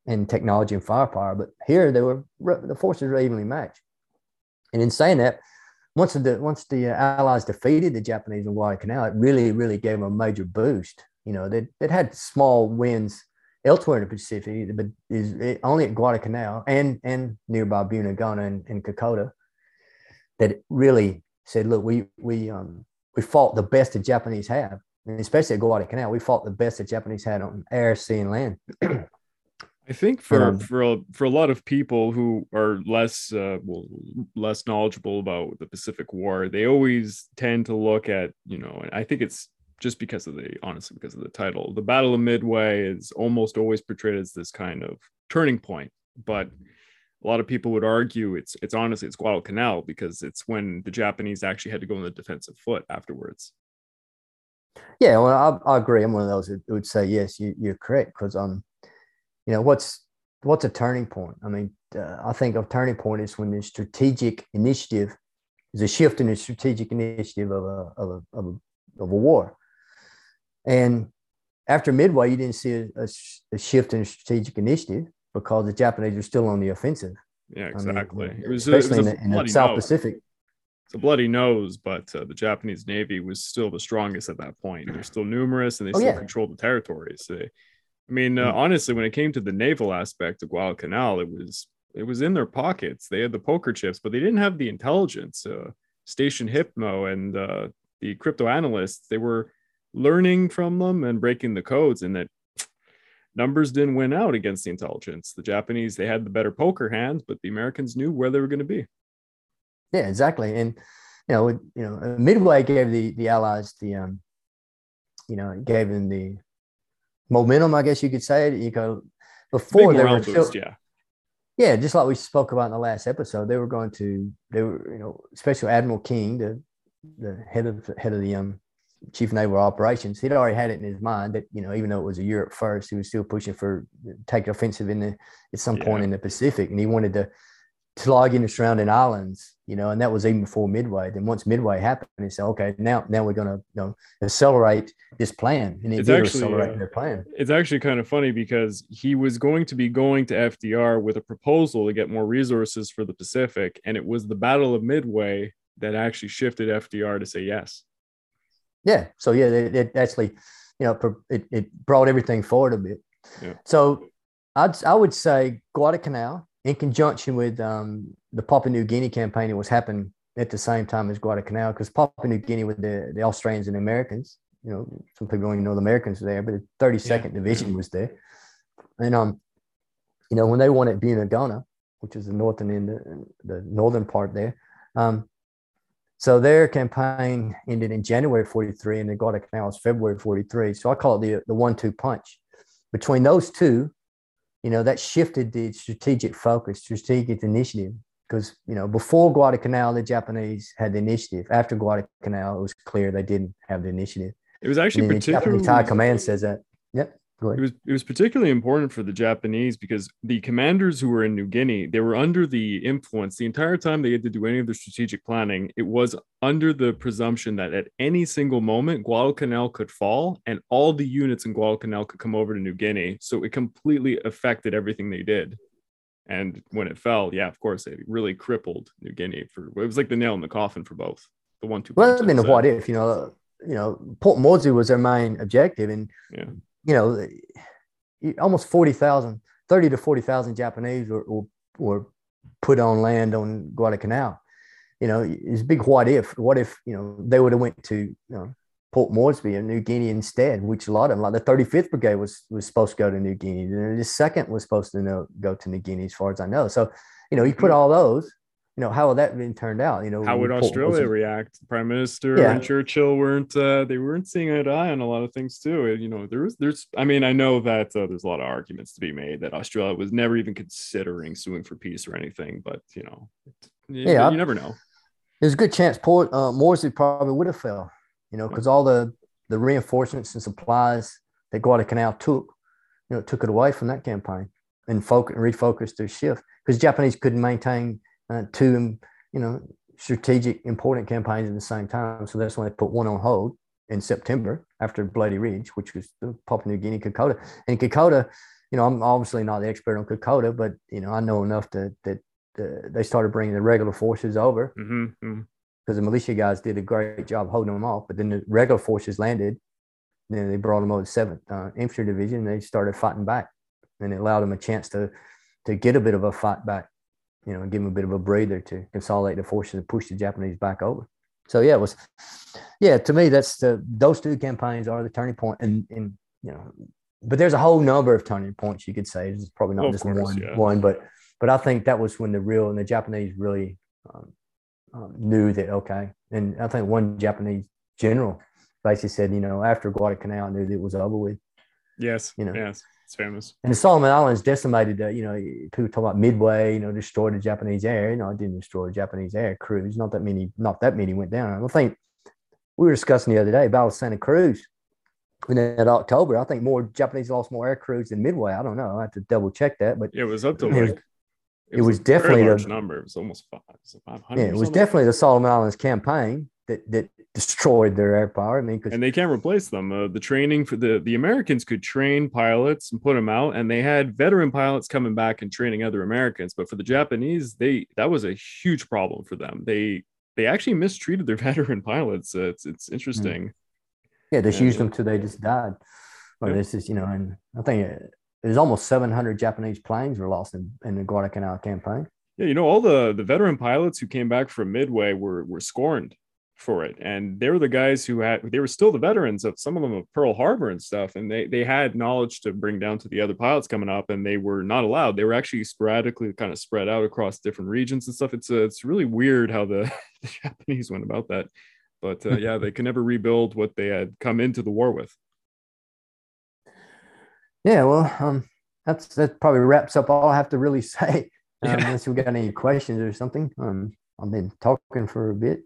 and technology and firepower. But here, they were the forces were evenly matched. And in saying that, once the once the Allies defeated the Japanese in Guadalcanal, it really really gave them a major boost. You know, they they had small wins elsewhere in the Pacific, but is only at Guadalcanal and and nearby Buna Gona and, and Kokoda that really said, look, we we um we fought the best the Japanese have, and especially at Guadalcanal, we fought the best the Japanese had on air, sea, and land. I think for um, for a, for a lot of people who are less uh, well less knowledgeable about the Pacific War, they always tend to look at you know. I think it's just because of the honestly because of the title. The Battle of Midway is almost always portrayed as this kind of turning point, but a lot of people would argue it's it's honestly it's Guadalcanal because it's when the Japanese actually had to go on the defensive foot afterwards. Yeah, well, I, I agree. I'm one of those who would say yes, you, you're correct because um you know what's what's a turning point i mean uh, i think a turning point is when the strategic initiative is a shift in the strategic initiative of a of a, of a, of a war and after midway you didn't see a, a, a, shift in strategic initiative because the japanese were still on the offensive yeah exactly I mean, it was especially it was in, the, in the south nose. pacific it's a bloody nose, but uh, the Japanese Navy was still the strongest at that point. They're still numerous and they oh, still yeah. controlled the territories. They, I mean, uh, hmm. honestly, when it came to the naval aspect of Guadalcanal, it was it was in their pockets. They had the poker chips, but they didn't have the intelligence. Uh, Station Hypo and uh, the crypto analysts, they were learning from them and breaking the codes, and that numbers didn't win out against the intelligence. The Japanese, they had the better poker hands, but the Americans knew where they were going to be. Yeah, exactly. And you know, you know, Midway gave the the Allies the um, you know, gave them the momentum, I guess you could say. You go before they were boost, yeah. Yeah, just like we spoke about in the last episode, they were going to they were, you know, Special Admiral King, the the head of head of the um chief naval operations, he'd already had it in his mind that, you know, even though it was a Europe first, he was still pushing for take offensive in the at some yeah. point in the Pacific. And he wanted to to log in the surrounding islands, you know, and that was even before Midway. Then once Midway happened, he said, okay, now now we're going to you know accelerate this plan, and it it's actually, accelerate uh, their plan. It's actually kind of funny because he was going to be going to FDR with a proposal to get more resources for the Pacific, and it was the Battle of Midway that actually shifted FDR to say yes. Yeah, so yeah, it, it actually, you know, it, it brought everything forward a bit. Yeah. So I'd I would say Guadalcanal in conjunction with um, the Papua New Guinea campaign, it was happening at the same time as Guadalcanal because Papua New Guinea with the, the Australians and Americans, you know, some people don't even know the Americans were there, but the 32nd yeah. Division was there. And, um, you know, when they won at Buna Gona, which is the northern end, the, the northern part there, um, so their campaign ended in January 43 and the Guadalcanal was February 43. So I call it the, the one-two punch. Between those two, you know, that shifted the strategic focus, strategic initiative. Because, you know, before Guadalcanal, the Japanese had the initiative. After Guadalcanal, it was clear they didn't have the initiative. It was actually particularly. The Thai command says that. Yep. It was it was particularly important for the Japanese because the commanders who were in New Guinea, they were under the influence the entire time they had to do any of the strategic planning. It was under the presumption that at any single moment Guadalcanal could fall and all the units in Guadalcanal could come over to New Guinea. So it completely affected everything they did. And when it fell, yeah, of course, it really crippled New Guinea for it was like the nail in the coffin for both. The one two. Well, I mean, what if you know you know, Port Moresby was their main objective. And, Yeah. You know, almost 40,000, 30 to 40,000 Japanese were, were, were put on land on Guadalcanal. You know, it's a big what if. What if, you know, they would have went to, you know, Port Moresby and New Guinea instead, which a lot of them, like the 35th Brigade was was supposed to go to New Guinea. And the second was supposed to know, go to New Guinea, as far as I know. So, you know, you put all those, you know, how will that been turned out? You know, How would Australia react? Prime Minister Yeah. and Churchill weren't uh, they weren't seeing eye to eye on a lot of things too. And, You know, there was there's I mean I know that uh, there's a lot of arguments to be made that Australia was never even considering suing for peace or anything, but you know, you, Yeah. you never know. there's a good chance Port uh, Moresby probably would have fell, you know, because all the the reinforcements and supplies that Guadalcanal took, you know, took it away from that campaign and focus refocused their shift because Japanese couldn't maintain uh, two, you know, strategic important campaigns at the same time. So that's why they put one on hold in September after Bloody Ridge, which was the Papua New Guinea Kokoda. And Kokoda, you know, I'm obviously not the expert on Kokoda, but you know, I know enough to that uh, they started bringing the regular forces over hmm hmm because the militia guys did a great job holding them off. But then the regular forces landed. Then they brought them over to Seventh uh, Infantry Division. And they started fighting back, and it allowed them a chance to to get a bit of a fight back. You know, and give them a bit of a breather to consolidate the forces and push the Japanese back over. So yeah, it was yeah. To me, that's the those two campaigns are the turning point, and and you know, but there's a whole number of turning points you could say. It's probably not Of just course, one yeah. one, but but I think that was when the real and the Japanese really um, um, knew that okay. And I think one Japanese general basically said, you know, after Guadalcanal, I knew that it was over with. Yes. You know. Yes. It's famous. And the Solomon Islands decimated, uh, you know, people talk about Midway, you know, destroyed the Japanese air. You know, it didn't destroy the Japanese air crews. Not that many, not that many went down. I think we were discussing the other day about Santa Cruz in that October. I think more Japanese lost more air crews than Midway. I don't know. I have to double check that, but Yeah, it was up to It was- like it was a definitely the- large number. It was almost five. Was 500 yeah, it was definitely the Solomon Islands campaign that that destroyed their air power. I mean, because and they can't replace them. Uh, the training for the the Americans could train pilots and put them out, and they had veteran pilots coming back and training other Americans. But for the Japanese, they that was a huge problem for them. They they actually mistreated their veteran pilots. Uh, it's it's interesting. Yeah, just Yeah, used them till they just died. Well, Yeah. this is, you know, and I think it, it was almost 700 Japanese planes were lost in, in the Guadalcanal campaign. Yeah, you know, all the the veteran pilots who came back from Midway were were scorned for it, and they were the guys who had they were still the veterans of some of them of Pearl Harbor and stuff, and they they had knowledge to bring down to the other pilots coming up, and they were not allowed. They were actually sporadically kind of spread out across different regions and stuff. It's uh, it's really weird how the, the Japanese went about that, but uh, yeah, they can never rebuild what they had come into the war with. Yeah, well, um, that's that probably wraps up all I have to really say. Um, Yeah. Unless we got any questions or something. Um, I've been talking for a bit,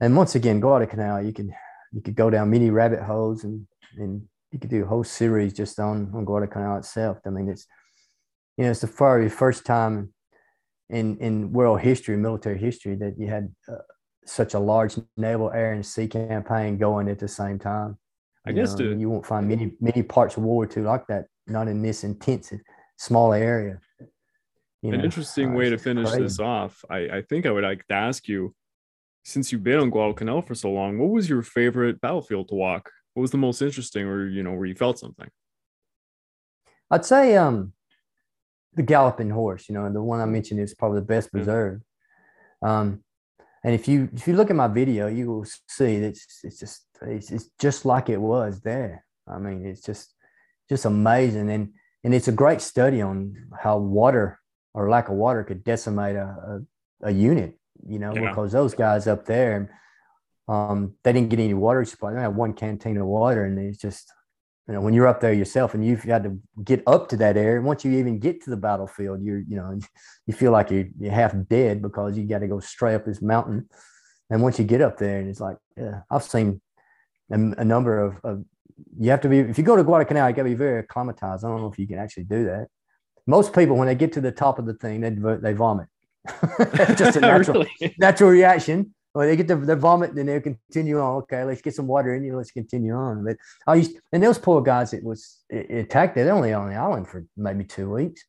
and once again, Guadalcanal, you can you could go down many rabbit holes, and and you could do a whole series just on on Guadalcanal itself. I mean, it's you know, it's the very first time in in world history, military history, that you had uh, such a large naval, air, and sea campaign going at the same time. I You guess know, you won't find many many parts of World War II like that, not in this intense, small area. You an know, interesting uh, way to finish crazy. this off. I, I think I would like to ask you, since you've been on Guadalcanal for so long, what was your favorite battlefield to walk? What was the most interesting, or you know, where you felt something? I'd say um, the galloping horse. You know, the one I mentioned is probably the best Yeah. preserved. Um, and if you if you look at my video, you will see that it's, it's just it's, it's just like it was there. I mean, it's just just amazing, and and it's a great study on how water or lack of water could decimate a a, a unit. You know, Yeah. because those guys up there, um, they didn't get any water supply. They had one canteen of water, and it's just you know when you're up there yourself and you've got to get up to that area. Once you even get to the battlefield, you're you know you feel like you're, you're half dead because you got to go straight up this mountain. And once you get up there, and it's like yeah, I've seen a, a number of, of you have to be if you go to Guadalcanal, you got to be very acclimatized. I don't know if you can actually do that. Most people, when they get to the top of the thing, they they vomit. Just a natural Really? natural reaction. Or they get the, the vomit, then they'll continue on. Okay, let's get some water in you. Let's continue on. But I used and those poor guys that was attacked. They're only on the island for maybe two weeks,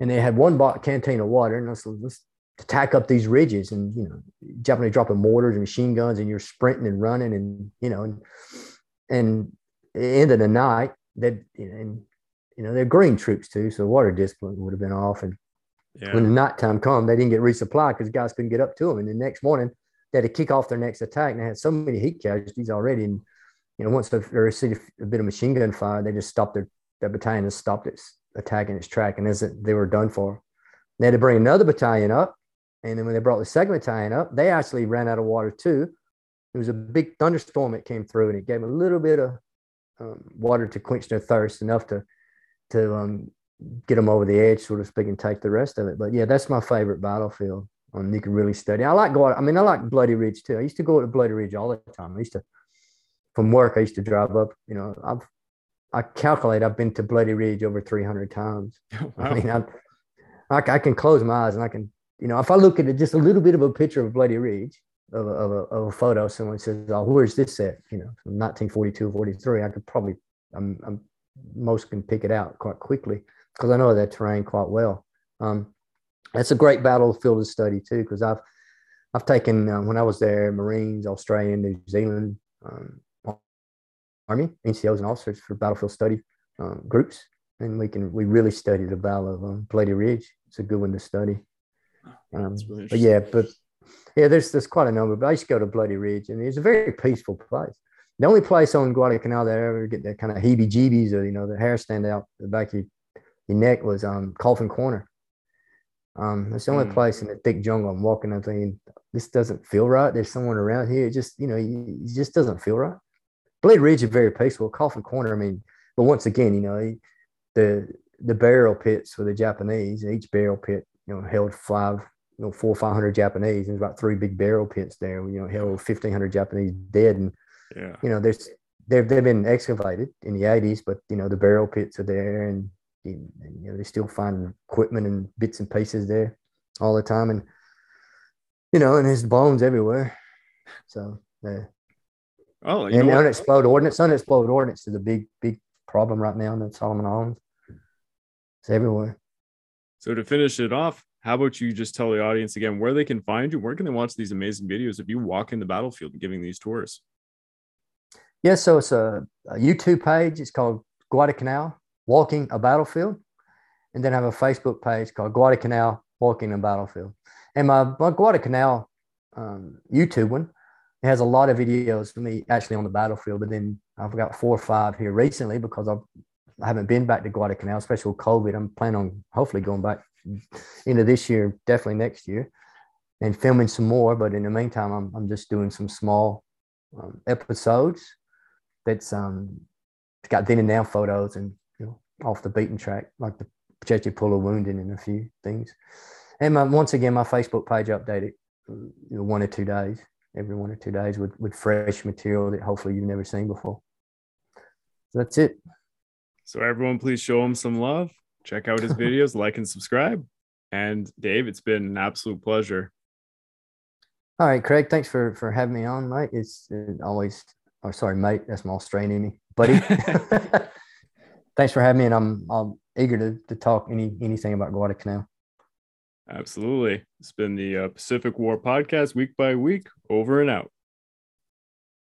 and they had one bought canteen of water. And let's let's to tack up these ridges and you know Japanese dropping mortars and machine guns and you're sprinting and running and you know and and end of the night that and you know they're green troops too so water discipline would have been off and yeah. when the nighttime come they didn't get resupplied because guys couldn't get up to them and the next morning they had to kick off their next attack and they had so many heat casualties already and you know once they received a bit of machine gun fire they just stopped their, battalion and stopped its attacking its track and as they were done for they had to bring another battalion up and then when they brought the second battalion up, they actually ran out of water too. It was a big thunderstorm that came through, and it gave them a little bit of um, water to quench their thirst, enough to to um, get them over the edge, so to speak, and take the rest of it. But yeah, that's my favorite battlefield. Um, you can really study. I like going. I mean, I like Bloody Ridge too. I used to go to Bloody Ridge all the time. I used to, from work, I used to drive up. You know, I've I calculate I've been to Bloody Ridge over 300 times. Wow. I mean, I, I, I can close my eyes and I can you know, if I look at it, just a little bit of a picture of Bloody Ridge, of a, of a, of a photo, someone says, "Oh, where's this at?" You know, from 1942 43, I could probably, I'm, I'm most can pick it out quite quickly because I know that terrain quite well. Um, that's a great battlefield to study too, because I've I've taken uh, when I was there, Marines, Australian, New Zealand, um, Army, NCOs and officers for battlefield study um, groups, and we can we really study the Battle of um, Bloody Ridge. It's a good one to study. Um, really but yeah, but yeah, there's there's quite a number. But I used to go to Bloody Ridge, and it's a very peaceful place. The only place on Guadalcanal that I ever get that kind of heebie-jeebies or you know the hair stand out the back of your, your neck was um Coffin Corner. Um, it's the only mm. place in the thick jungle I'm walking. I'm thinking this doesn't feel right. There's someone around here. It just you know, it just doesn't feel right. Bloody Ridge is very peaceful. Coffin Corner, I mean, but once again, you know, the the burial pits for the Japanese. Each burial pit you know, held five, you know, four or 500 Japanese. There's about three big burial pits there, you know, held 1,500 Japanese dead. And, yeah. you know, there's, they've, they've been excavated in the 80s, but, you know, the burial pits are there and, and you know, they still find equipment and bits and pieces there all the time. And, you know, and there's bones everywhere. So, yeah. Oh, and unexploded ordnance, unexploded ordnance is a big, big problem right now in the Solomon Islands. It's everywhere. So to finish it off, how about you just tell the audience again where they can find you? Where can they watch these amazing videos if you walk in the battlefield and giving these tours? Yeah, so it's a, a YouTube page. It's called Guadalcanal Walking a Battlefield. And then I have a Facebook page called Guadalcanal Walking a Battlefield. And my, my Guadalcanal um, YouTube one, it has a lot of videos for me actually on the battlefield. But then I've got four or five here recently because I've I haven't been back to Guadalcanal, especially with COVID. I'm planning on hopefully going back into this year, definitely next year, and filming some more. But in the meantime, I'm, I'm just doing some small um, episodes that's um, got then and now photos and off the beaten track, like the Chesty Puller wounding and a few things. And my, once again, my Facebook page updated you know, one or two days, every one or two days with, with fresh material that hopefully you've never seen before. So that's it. So everyone, please show him some love. Check out his videos, like and subscribe. And Dave, it's been an absolute pleasure. All right, Craig. Thanks for for having me on, mate. It's uh, always. Oh, sorry, mate. That's my Australian in me, buddy. thanks for having me, and I'm I'm eager to to talk any anything about Guadalcanal. Absolutely. It's been the uh, Pacific War podcast, week by week. Over and out.